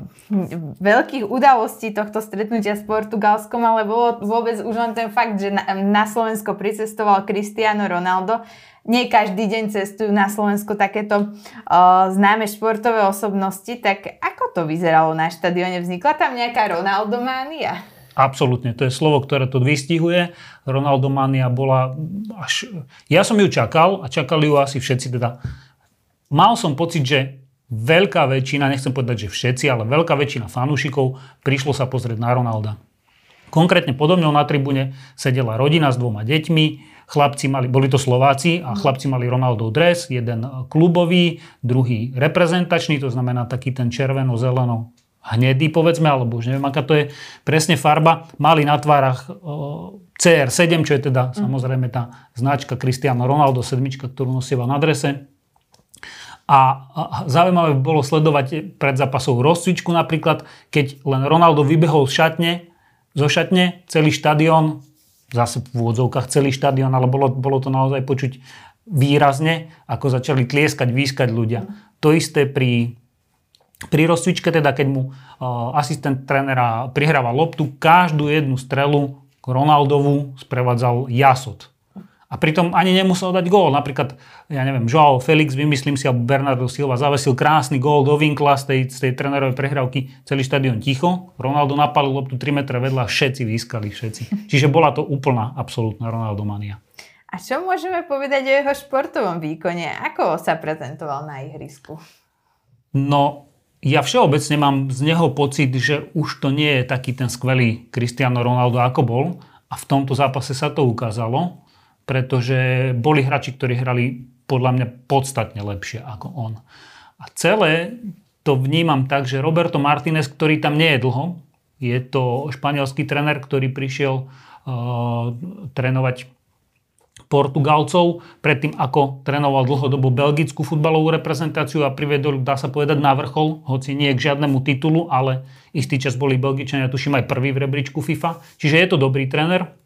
veľkých udalostí tohto stretnutia s Portugalskom ale bolo vôbec už len ten fakt, že na, na Slovensko pricestoval Cristiano Ronaldo. Nie každý deň cestujú na Slovensko takéto uh, známe športové osobnosti, tak ako to vyzeralo na štadióne? Vznikla tam nejaká Ronaldománia? Absolútne, to je slovo, ktoré to vystihuje. Ronaldomania bola až... Ja som ju čakal a čakali ju asi všetci teda. Mal som pocit, že veľká väčšina, nechcem povedať, že všetci, ale veľká väčšina fanúšikov prišlo sa pozrieť na Ronalda. Konkrétne podobne na tribúne sedela rodina s dvoma deťmi, chlapci mali, boli to Slováci a chlapci mali Ronaldov dres, jeden klubový, druhý reprezentačný, to znamená taký ten červeno-zeleno hnedý, povedzme, alebo už neviem, aká to je presne farba. Mali na tvárach CR7, čo je teda mm. samozrejme tá značka Cristiano Ronaldo, sedmička, ktorú nosieva na drese. A zaujímavé bolo sledovať pred zápasovú rozcvičku napríklad, keď len Ronaldo vybehol z šatne, zo šatne, celý štadión, zase v úvodzovkách celý štadión, ale bolo, bolo to naozaj počuť výrazne, ako začali tlieskať, výskať ľudia. To isté pri, pri rozcvičke, teda keď mu asistent trénera prihrával loptu, každú jednu strelu Ronaldovú sprevádzal jasot. A pritom ani nemusel dať gól. Napríklad, ja neviem, Joao Felix, vymyslím si, alebo Bernardo Silva zavesil krásny gól do vinkla z tej, z tej trénerovej prehrávky, celý štadión ticho. Ronaldo napalil loptu 3 metre vedľa, všetci výskali, všetci. Čiže bola to úplná, absolútna Ronaldo mania. A čo môžeme povedať o jeho športovom výkone? Ako sa prezentoval na ihrisku? No, ja všeobecne mám z neho pocit, že už to nie je taký ten skvelý Cristiano Ronaldo, ako bol. A v tomto zápase sa to ukázalo, pretože boli hráči, ktorí hrali podľa mňa podstatne lepšie ako on. A celé to vnímam tak, že Roberto Martinez, ktorý tam nie je dlho, je to španielský trener, ktorý prišiel uh, trénovať Portugalcov, predtým ako trénoval dlhodobo belgickú futbalovú reprezentáciu a privedol, dá sa povedať, na vrchol, hoci nie k žiadnemu titulu, ale istý čas boli Belgičania, tuším aj prvý v rebríčku FIFA. Čiže je to dobrý tréner.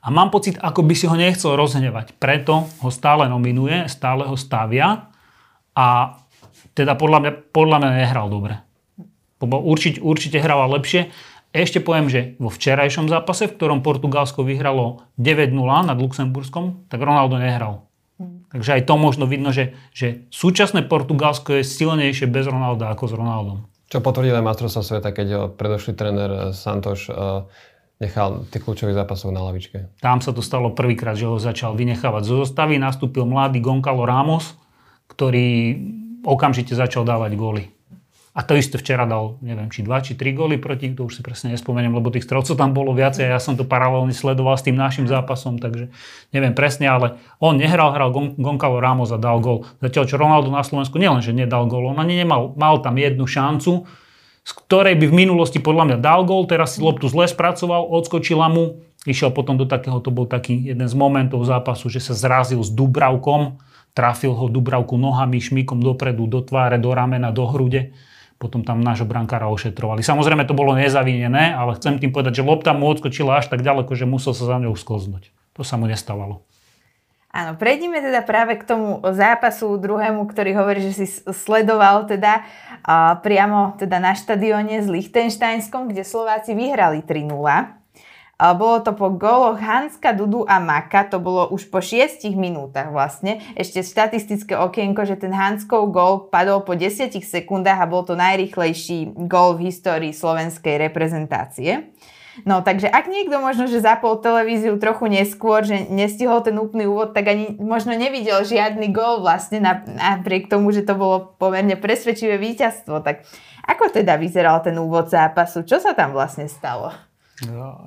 A mám pocit, ako by si ho nechcel rozhnevať. Preto ho stále nominuje, stále ho stavia a teda podľa mňa, podľa mňa nehral dobre. Určite, určite hrával lepšie. Ešte poviem, že vo včerajšom zápase, v ktorom Portugalsko vyhralo 9-0 nad Luxemburskom, tak Ronaldo nehral. Takže aj to možno vidno, že, že súčasné Portugalsko je silnejšie bez Ronalda ako s Ronaldom. Čo potvrdil aj majstrovstvo sveta, keď predošlý tréner eh, Santoš uh, nechal tých kľúčových zápasov na lavičke. Tam sa to stalo prvýkrát, že ho začal vynechávať zo zostavy. Nastúpil mladý Goncalo Ramos, ktorý okamžite začal dávať góly. A to isté včera dal, neviem, či dva, či tri góly proti, to už si presne nespomeniem, lebo tých strelcov tam bolo viacej a ja som to paralelne sledoval s tým našim zápasom, takže neviem presne, ale on nehral, hral Gon- Goncalo Ramos a dal gól. Zatiaľ, čo Ronaldo na Slovensku nielenže nedal gól, on ani nemal, mal tam jednu šancu, z ktorej by v minulosti podľa mňa dal gól, teraz si loptu zle spracoval, odskočila mu, išiel potom do takého, to bol taký jeden z momentov zápasu, že sa zrazil s Dubravkom, trafil ho Dubravku nohami, šmíkom dopredu, do tváre, do ramena, do hrude potom tam nášho brankára ošetrovali. Samozrejme to bolo nezavinené, ale chcem tým povedať, že lopta mu odskočila až tak ďaleko, že musel sa za ňou sklznúť. To sa mu nestávalo. Áno, prejdime teda práve k tomu zápasu druhému, ktorý hovorí, že si sledoval teda a priamo teda na štadióne s Lichtensteinskom, kde Slováci vyhrali 3-0. Bolo to po góloch Hanska, Dudu a Maka, to bolo už po 6 minútach vlastne. Ešte štatistické okienko, že ten Hanskov gól padol po 10 sekundách a bol to najrychlejší gól v histórii slovenskej reprezentácie. No takže ak niekto možno, že zapol televíziu trochu neskôr, že nestihol ten úplný úvod, tak ani možno nevidel žiadny gól vlastne napriek tomu, že to bolo pomerne presvedčivé víťazstvo. Tak ako teda vyzeral ten úvod zápasu? Čo sa tam vlastne stalo?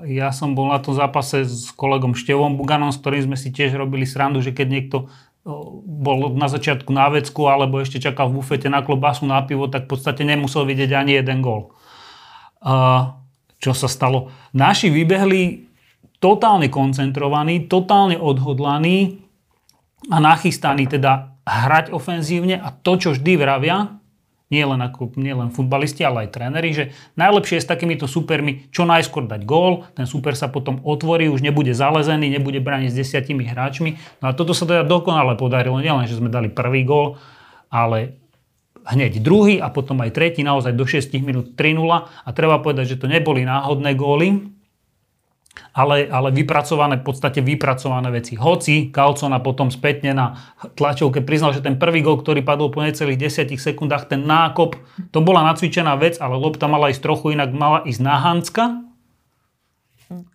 Ja som bol na tom zápase s kolegom Števom Buganom, s ktorým sme si tiež robili srandu, že keď niekto bol na začiatku na vecku alebo ešte čakal v bufete na klobasu na pivo, tak v podstate nemusel vidieť ani jeden gol. Čo sa stalo? Naši vybehli totálne koncentrovaní, totálne odhodlaní a nachystaní teda hrať ofenzívne a to, čo vždy vravia, nie len, ako, nie len futbalisti, ale aj tréneri, že najlepšie je s takýmito supermi čo najskôr dať gól, ten super sa potom otvorí, už nebude zalezený, nebude brániť s desiatimi hráčmi. No a toto sa teda dokonale podarilo, nielen, že sme dali prvý gól, ale hneď druhý a potom aj tretí, naozaj do 6 minút 3-0 a treba povedať, že to neboli náhodné góly, ale, ale vypracované, v podstate vypracované veci. Hoci Kalcona potom spätne na tlačovke priznal, že ten prvý gol, ktorý padol po necelých 10 sekundách, ten nákop, to bola nacvičená vec, ale lopta mala ísť trochu inak, mala ísť na Hanska,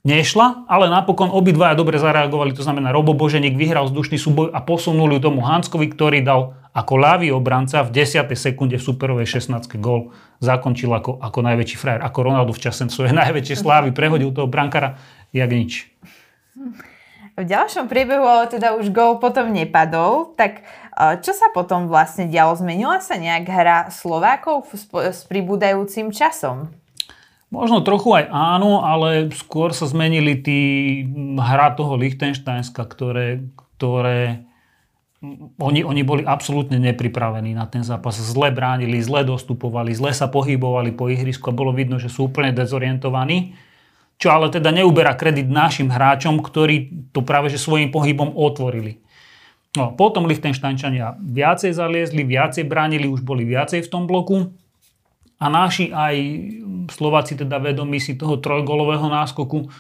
nešla, ale napokon obidvaja dobre zareagovali, to znamená Robo Boženík vyhral vzdušný súboj a posunuli tomu Hanskovi, ktorý dal ako ľavý obranca v 10. sekunde v superovej 16. gol zakončil ako, ako najväčší frajer, ako Ronaldo v čase svojej najväčšej slávy, prehodil toho brankara jak nič. V ďalšom priebehu ale teda už gol potom nepadol, tak e, čo sa potom vlastne dialo? Zmenila sa nejak hra Slovákov s pribúdajúcim časom? Možno trochu aj áno, ale skôr sa zmenili tí hra toho Lichtensteinska, ktoré, ktoré oni, oni boli absolútne nepripravení na ten zápas. Zle bránili, zle dostupovali, zle sa pohybovali po ihrisku a bolo vidno, že sú úplne dezorientovaní. Čo ale teda neuberá kredit našim hráčom, ktorí to práve že svojím pohybom otvorili. No, potom Lichtensteinčania viacej zaliezli, viacej bránili, už boli viacej v tom bloku a naši aj Slováci teda vedomí si toho trojgolového náskoku,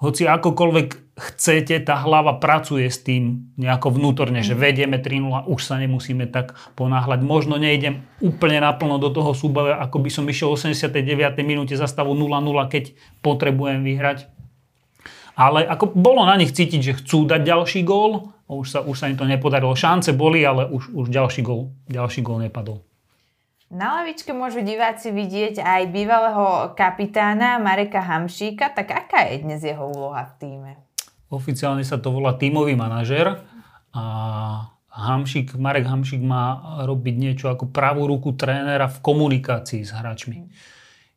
hoci akokoľvek chcete, tá hlava pracuje s tým nejako vnútorne, že vedieme 3-0, už sa nemusíme tak ponáhľať. Možno nejdem úplne naplno do toho súboja, ako by som išiel v 89. minúte za stavu 0-0, keď potrebujem vyhrať. Ale ako bolo na nich cítiť, že chcú dať ďalší gól, už sa, už sa im to nepodarilo. Šance boli, ale už, už ďalší, gól, ďalší gól nepadol. Na lavičke môžu diváci vidieť aj bývalého kapitána Mareka Hamšíka, tak aká je dnes jeho úloha v týme? Oficiálne sa to volá tímový manažer a Hamšík, Marek Hamšík má robiť niečo ako pravú ruku trénera v komunikácii s hráčmi.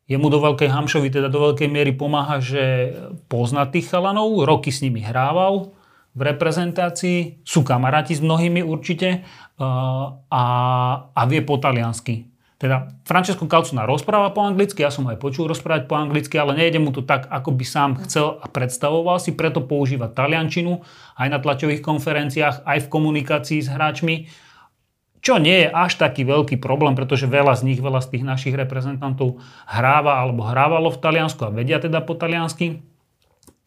Jemu do veľkej Hamšovi teda do veľkej miery pomáha, že pozná tých chalanov, roky s nimi hrával v reprezentácii, sú kamaráti s mnohými určite a, a vie po taliansky. Teda Francesco Calcuna rozpráva po anglicky, ja som ho aj počul rozprávať po anglicky, ale nejde mu to tak, ako by sám chcel a predstavoval si, preto používa taliančinu aj na tlačových konferenciách, aj v komunikácii s hráčmi, čo nie je až taký veľký problém, pretože veľa z nich, veľa z tých našich reprezentantov hráva alebo hrávalo v Taliansku a vedia teda po taliansky.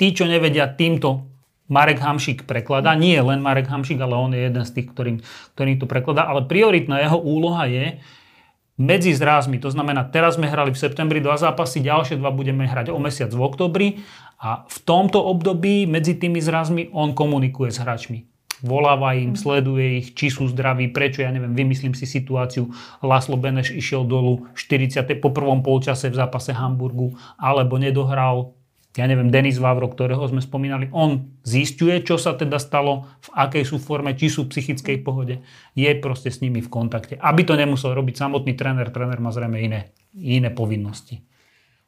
Tí, čo nevedia, týmto Marek Hamšik prekladá. Nie len Marek Hamšik, ale on je jeden z tých, ktorým, ktorým to prekladá. Ale prioritná jeho úloha je, medzi zrázmi. To znamená, teraz sme hrali v septembri dva zápasy, ďalšie dva budeme hrať o mesiac v oktobri a v tomto období medzi tými zrázmi on komunikuje s hráčmi. Voláva im, mhm. sleduje ich, či sú zdraví, prečo, ja neviem, vymyslím si situáciu, Laslo Beneš išiel dolu 40. po prvom polčase v zápase Hamburgu, alebo nedohral ja neviem, Denis Vavro, ktorého sme spomínali, on zistuje, čo sa teda stalo, v akej sú forme, či sú v psychickej pohode, je proste s nimi v kontakte. Aby to nemusel robiť samotný tréner, tréner má zrejme iné, iné povinnosti.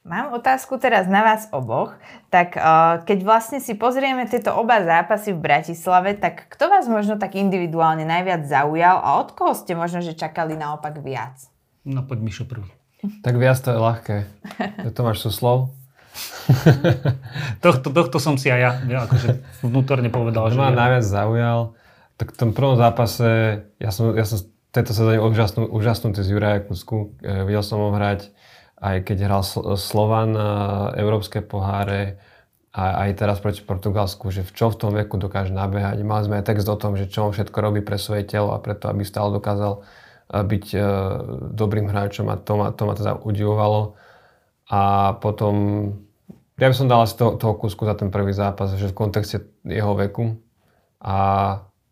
Mám otázku teraz na vás oboch. Tak keď vlastne si pozrieme tieto oba zápasy v Bratislave, tak kto vás možno tak individuálne najviac zaujal a od koho ste možno, že čakali naopak viac? No poď Mišo prvý. Tak viac to je ľahké. Tomáš Suslov. tohto, tohto som si aj ja, ja akože vnútorne povedal. Že ma najviac zaujal. Tak v tom prvom zápase, ja som, ja som tejto sezóne úžasnú, úžasnutý z Juraja Kusku. E, videl som ho hrať, aj keď hral Slovan e, Európske poháre, a aj teraz proti Portugalsku, že v čo v tom veku dokáže nabehať. Mali sme aj text o tom, že čo on všetko robí pre svoje telo a preto, aby stále dokázal e, byť e, dobrým hráčom a to ma, to ma teda udivovalo. A potom ja by som dal asi toho, toho kusku za ten prvý zápas, že v kontexte jeho veku. A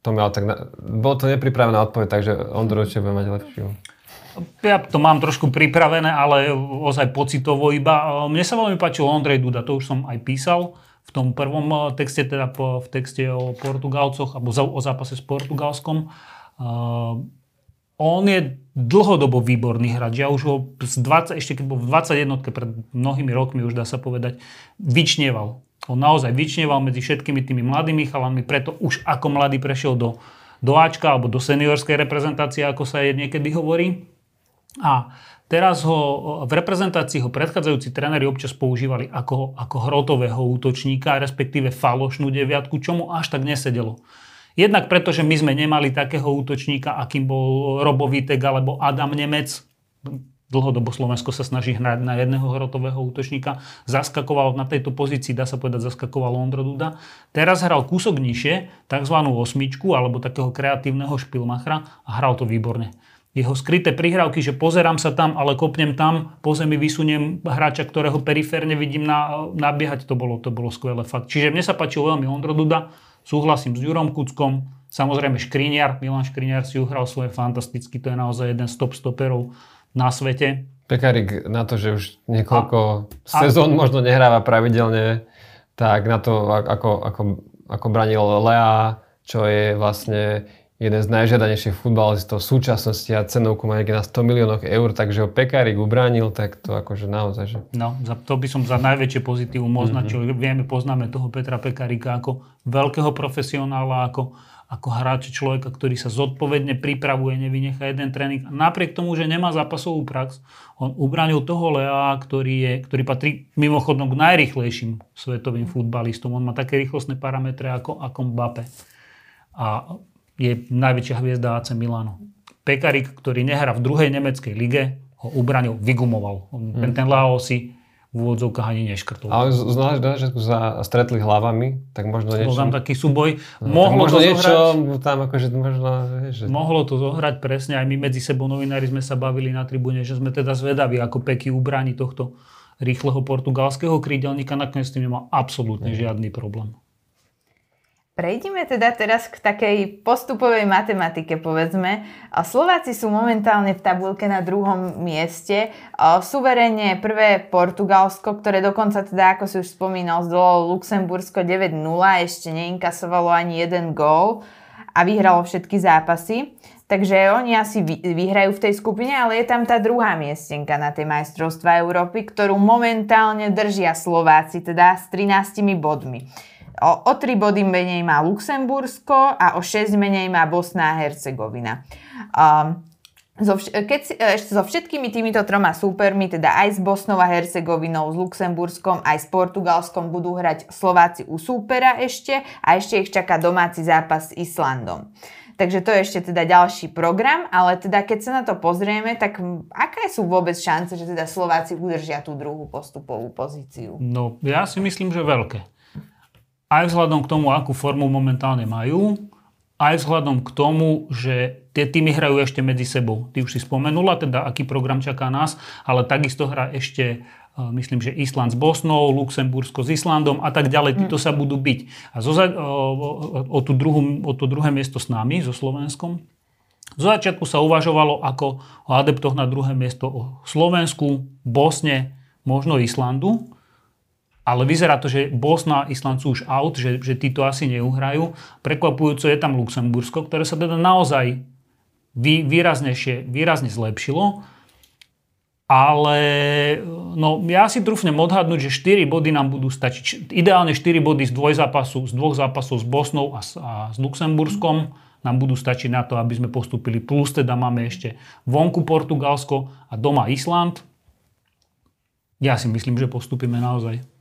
to mi ale tak... Na... Bolo to nepripravená odpoveď, takže Ondro určite bude mať lepšiu. Ja to mám trošku pripravené, ale ozaj pocitovo iba. Mne sa veľmi páčil Ondrej Duda, to už som aj písal v tom prvom eh, texte, teda v texte o Portugalcoch, alebo o zápase s Portugalskom. On je dlhodobo výborný hráč. Ja už ho z 20, ešte keď bol v 21 pred mnohými rokmi, už dá sa povedať, vyčnieval. On naozaj vyčnieval medzi všetkými tými mladými chalami, preto už ako mladý prešiel do, do Ačka alebo do seniorskej reprezentácie, ako sa je niekedy hovorí. A teraz ho v reprezentácii ho predchádzajúci tréneri občas používali ako, ako hrotového útočníka, respektíve falošnú deviatku, čo mu až tak nesedelo. Jednak preto, že my sme nemali takého útočníka, akým bol Robo Vitek alebo Adam Nemec. Dlhodobo Slovensko sa snaží hrať na jedného hrotového útočníka. Zaskakoval na tejto pozícii, dá sa povedať, zaskakoval Ondro Duda. Teraz hral kúsok nižšie, tzv. osmičku alebo takého kreatívneho špilmachra a hral to výborne jeho skryté prihrávky, že pozerám sa tam, ale kopnem tam, po zemi vysuniem hráča, ktorého periférne vidím na, nabiehať, to bolo, to bolo skvelé fakt. Čiže mne sa páčil veľmi Ondro Duda, Súhlasím s Jurom Kuckom, samozrejme Škriniar, Milan Škriniar si uhral svoje fantasticky, to je naozaj jeden z top stoperov na svete. Pekarik na to, že už niekoľko a, sezón a, možno nehráva pravidelne, tak na to, ako, ako, ako branil Lea, čo je vlastne jeden z najžiadanejších futbalistov v súčasnosti a cenovku má na 100 miliónov eur, takže ho Pekárik ubránil, tak to akože naozaj, že... No, za, to by som za najväčšie pozitívum označil. Mm-hmm. Vieme, poznáme toho Petra Pekárika ako veľkého profesionála, ako, ako hráč človeka, ktorý sa zodpovedne pripravuje, nevynecha jeden tréning. A napriek tomu, že nemá zápasovú prax, on ubránil toho Lea, ktorý, je, ktorý patrí mimochodom k najrychlejším svetovým futbalistom. On má také rýchlostné parametre ako, ako Mbappe. A je najväčšia hviezda AC Milano. Pekarik, ktorý nehrá v druhej nemeckej lige, ho ubranil, vygumoval. Hmm. Ten Lao si v úvodzovkách ani neškrtol. Ale znamená, že sa stretli hlavami, tak možno niečo... Bol tam taký súboj. No, mohlo možno to niečo zohrať, tam akože možno... Že... Mohlo to zohrať presne, aj my medzi sebou novinári sme sa bavili na tribúne, že sme teda zvedaví, ako Peky ubráni tohto rýchleho portugalského krídelníka, nakoniec s tým nemal absolútne žiadny problém. Prejdime teda teraz k takej postupovej matematike, povedzme. Slováci sú momentálne v tabulke na druhom mieste. Suverene prvé Portugalsko, ktoré dokonca teda, ako si už spomínal, zdolalo Luxembursko 9-0, ešte neinkasovalo ani jeden gól a vyhralo všetky zápasy. Takže oni asi vyhrajú v tej skupine, ale je tam tá druhá miestenka na tej majstrovstva Európy, ktorú momentálne držia Slováci, teda s 13 bodmi. O, o 3 body menej má Luxembursko a o 6 menej má Bosna a Hercegovina. Um, so, keď si, ešte so všetkými týmito troma súpermi, teda aj s Bosnou a Hercegovinou, s Luxemburskom, aj s Portugalskom budú hrať Slováci u súpera ešte a ešte ich čaká domáci zápas s Islandom. Takže to je ešte teda ďalší program, ale teda keď sa na to pozrieme, tak aké sú vôbec šance, že teda Slováci udržia tú druhú postupovú pozíciu? No, ja si myslím, že veľké aj vzhľadom k tomu, akú formu momentálne majú, aj vzhľadom k tomu, že tie týmy hrajú ešte medzi sebou. Ty už si spomenula, teda aký program čaká nás, ale takisto hrá ešte e, myslím, že Island s Bosnou, Luxembursko s Islandom a tak ďalej. Títo sa budú byť. A zo, o, o, tú druhú, o to druhé miesto s nami, so Slovenskom. Zo začiatku sa uvažovalo ako o adeptoch na druhé miesto o Slovensku, Bosne, možno Islandu. Ale vyzerá to, že Bosna a Island sú už out, že, že títo asi neuhrajú. Prekvapujúco je tam Luxembursko, ktoré sa teda naozaj vý, výraznejšie, výrazne zlepšilo. Ale no, ja si trúfnem odhadnúť, že 4 body nám budú stačiť. Ideálne 4 body z, zápasu, z dvoch zápasov s Bosnou a s, a s Luxemburskom nám budú stačiť na to, aby sme postupili. Plus teda máme ešte vonku Portugalsko a doma Island. Ja si myslím, že postupíme naozaj.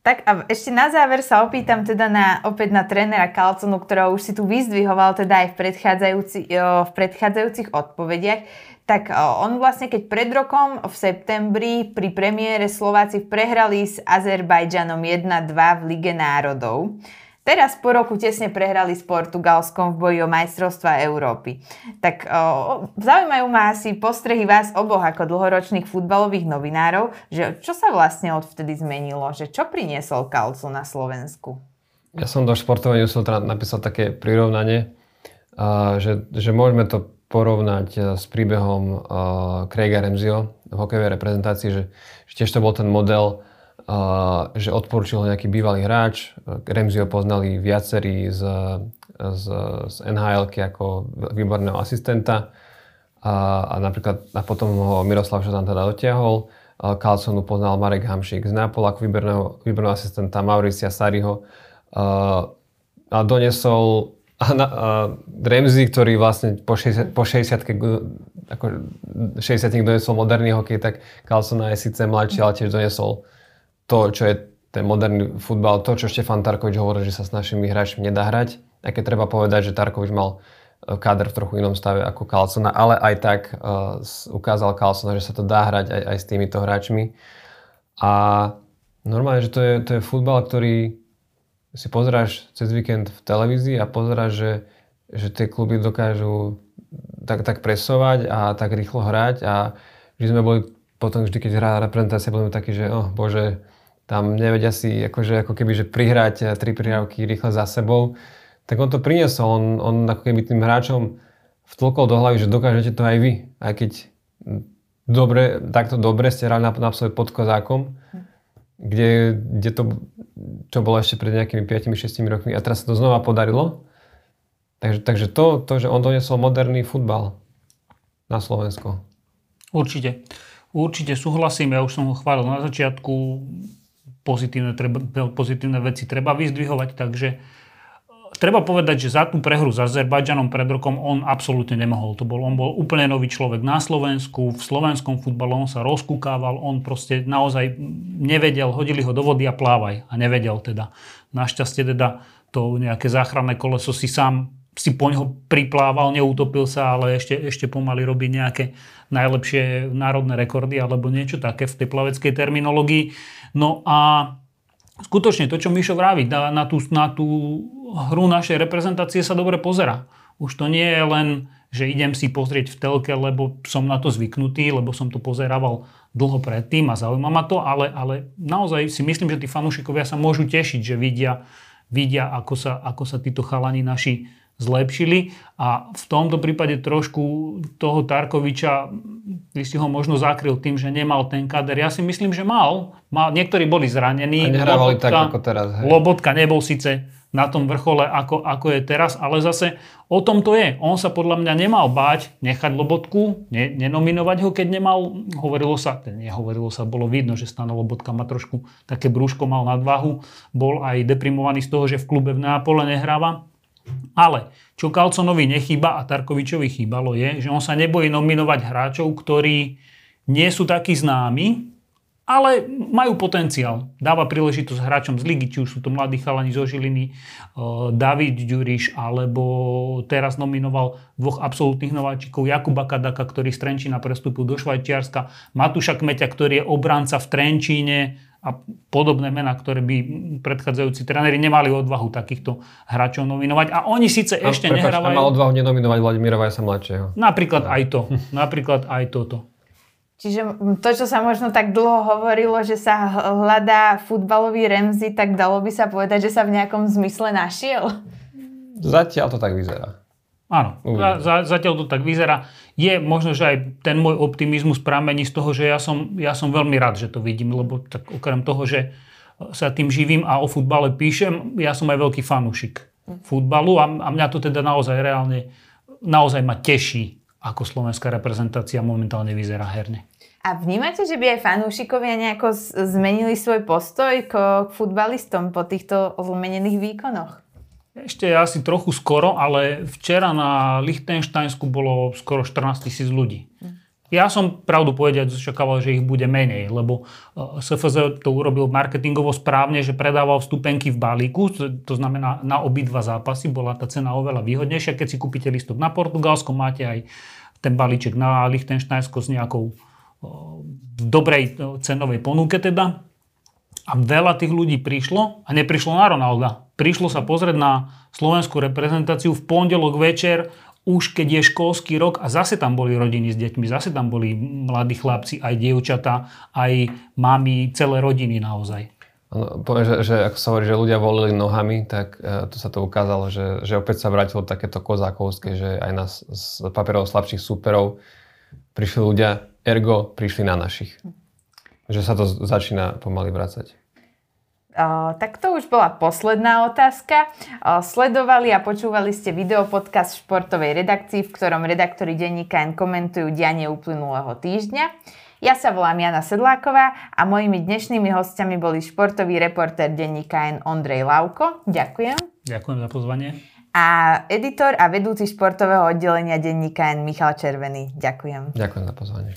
Tak a ešte na záver sa opýtam teda na, opäť na trénera Kalconu, ktorého už si tu vyzdvihoval teda aj v, predchádzajúci, v predchádzajúcich odpovediach. Tak on vlastne, keď pred rokom v septembri pri premiére Slováci prehrali s Azerbajdžanom 1-2 v Lige národov. Teraz po roku tesne prehrali s Portugalskom v boji o majstrovstva Európy. Tak o, zaujímajú ma asi postrehy vás oboch ako dlhoročných futbalových novinárov, že čo sa vlastne odvtedy zmenilo, že čo priniesol Kalcu na Slovensku? Ja som do športového newslettera napísal také prirovnanie, že, že môžeme to porovnať e, s príbehom e, Craiga Remzio v hokejovej reprezentácii, že, že tiež to bol ten model že odporúčil ho nejaký bývalý hráč. Remzi ho poznali viacerí z, z, z nhl ako výborného asistenta a, a napríklad a potom ho Miroslav Šatan teda dotiahol. Carlsonu poznal Marek Hamšík z Nápola ako výborného, výborného asistenta Mauricia Sariho a, a donesol a, na, a Remzi, ktorý vlastne po 60, po 60 ako 60 donesol moderný hokej, tak Carlsona je síce mladší, ale tiež donesol to, čo je ten moderný futbal, to, čo Štefan Tarkovič hovorí, že sa s našimi hráčmi nedá hrať. Aj keď treba povedať, že Tarkovič mal e, káder v trochu inom stave ako Carlsona, ale aj tak uh, ukázal Carlsona, že sa to dá hrať aj, aj s týmito hráčmi. A normálne, že to je, to je futbal, ktorý si pozeráš cez víkend v televízii a pozeráš, že, že tie kluby dokážu tak, tak presovať a tak rýchlo hrať a že sme boli potom vždy, keď hrá reprezentácia, boli takí, že oh, bože, tam nevedia si akože, ako keby, že prihrať eh, tri prihrávky rýchle za sebou, tak on to priniesol. On, on ako keby tým hráčom vtlkol do hlavy, že dokážete to aj vy. Aj keď dobre, takto dobre ste hrali napríklad pod kozákom, kde, kde to, čo bolo ešte pred nejakými 5-6 rokmi a teraz sa to znova podarilo. Takže, takže to, to, že on doniesol moderný futbal na Slovensko. Určite. Určite súhlasím, ja už som ho chválil na začiatku pozitívne, treba, pozitívne veci treba vyzdvihovať, takže e, treba povedať, že za tú prehru s Azerbajdžanom pred rokom on absolútne nemohol. To bol, on bol úplne nový človek na Slovensku, v slovenskom futbale on sa rozkúkával, on proste naozaj nevedel, hodili ho do vody a plávaj a nevedel teda. Našťastie teda to nejaké záchranné koleso si sám si po neho priplával, neutopil sa, ale ešte, ešte pomaly robí nejaké najlepšie národné rekordy alebo niečo také v tej plaveckej terminológii. No a skutočne to, čo Mišo vraví, na, tú, na tú hru našej reprezentácie sa dobre pozera. Už to nie je len že idem si pozrieť v telke, lebo som na to zvyknutý, lebo som to pozerával dlho predtým a zaujíma ma to, ale, ale naozaj si myslím, že tí fanúšikovia sa môžu tešiť, že vidia, vidia ako, sa, ako sa títo chalani naši zlepšili a v tomto prípade trošku toho Tarkoviča, vy si ho možno zakryl tým, že nemal ten kader. Ja si myslím, že mal. mal niektorí boli zranení. A nehrávali Lobotka, tak ako teraz. Hej. Lobotka nebol síce na tom vrchole, ako, ako je teraz, ale zase o tom to je. On sa podľa mňa nemal báť nechať Lobotku, ne, nenominovať ho, keď nemal, hovorilo sa, nehovorilo sa, bolo vidno, že Stano Lobotka má trošku také brúško, mal nadvahu, bol aj deprimovaný z toho, že v klube v Neapole nehráva. Ale čo Kalconovi nechýba a Tarkovičovi chýbalo je, že on sa nebojí nominovať hráčov, ktorí nie sú takí známi, ale majú potenciál. Dáva príležitosť hráčom z ligy, či už sú to mladí chalani zo Žiliny, David Ďuriš, alebo teraz nominoval dvoch absolútnych nováčikov, Jakuba Kadaka, ktorý z Trenčína prestúpil do Švajčiarska, Matúša Kmeťa, ktorý je obranca v Trenčíne a podobné mená, ktoré by predchádzajúci tréneri nemali odvahu takýchto hráčov nominovať. A oni síce a ešte prepáč, nehrávajú... A mal odvahu nenominovať Vladimíra Vajsa mladšieho. Napríklad aj to. Napríklad aj toto. Čiže to, čo sa možno tak dlho hovorilo, že sa hľadá futbalový Remzi, tak dalo by sa povedať, že sa v nejakom zmysle našiel? Zatiaľ to tak vyzerá. Áno, za, zatiaľ to tak vyzerá. Je možno, že aj ten môj optimizmus pramení z toho, že ja som, ja som veľmi rád, že to vidím, lebo tak okrem toho, že sa tým živím a o futbale píšem, ja som aj veľký fanúšik futbalu a, a mňa to teda naozaj reálne, naozaj ma teší, ako slovenská reprezentácia momentálne vyzerá herne. A vnímate, že by aj fanúšikovia nejako zmenili svoj postoj k futbalistom po týchto zmenených výkonoch? Ešte asi trochu skoro, ale včera na Lichtensteinsku bolo skoro 14 tisíc ľudí. Ja som, pravdu povedať, očakával, že ich bude menej, lebo e, SFZ to urobil marketingovo správne, že predával vstupenky v balíku, to znamená na obidva zápasy, bola tá cena oveľa výhodnejšia. Keď si kúpite listok na Portugalsko, máte aj ten balíček na Lichtensteinsko s nejakou v dobrej e, cenovej ponuke teda. A veľa tých ľudí prišlo a neprišlo na Ronalda. Prišlo sa pozrieť na slovenskú reprezentáciu v pondelok večer, už keď je školský rok a zase tam boli rodiny s deťmi, zase tam boli mladí chlapci, aj dievčata, aj mami, celé rodiny naozaj. No, poviem, že, že ako sa hovorí, že ľudia volili nohami, tak uh, to sa to ukázalo, že, že opäť sa vrátilo takéto kozákovské, že aj nás z papierov slabších súperov prišli ľudia ergo prišli na našich. Že sa to začína pomaly vrácať. Tak to už bola posledná otázka. Sledovali a počúvali ste videopodcast v športovej redakcii, v ktorom redaktori denníka N komentujú dianie uplynulého týždňa. Ja sa volám Jana Sedláková a mojimi dnešnými hostiami boli športový reportér denníka N Ondrej Lauko. Ďakujem. Ďakujem za pozvanie. A editor a vedúci športového oddelenia denníka N Michal Červený. Ďakujem. Ďakujem za pozvanie.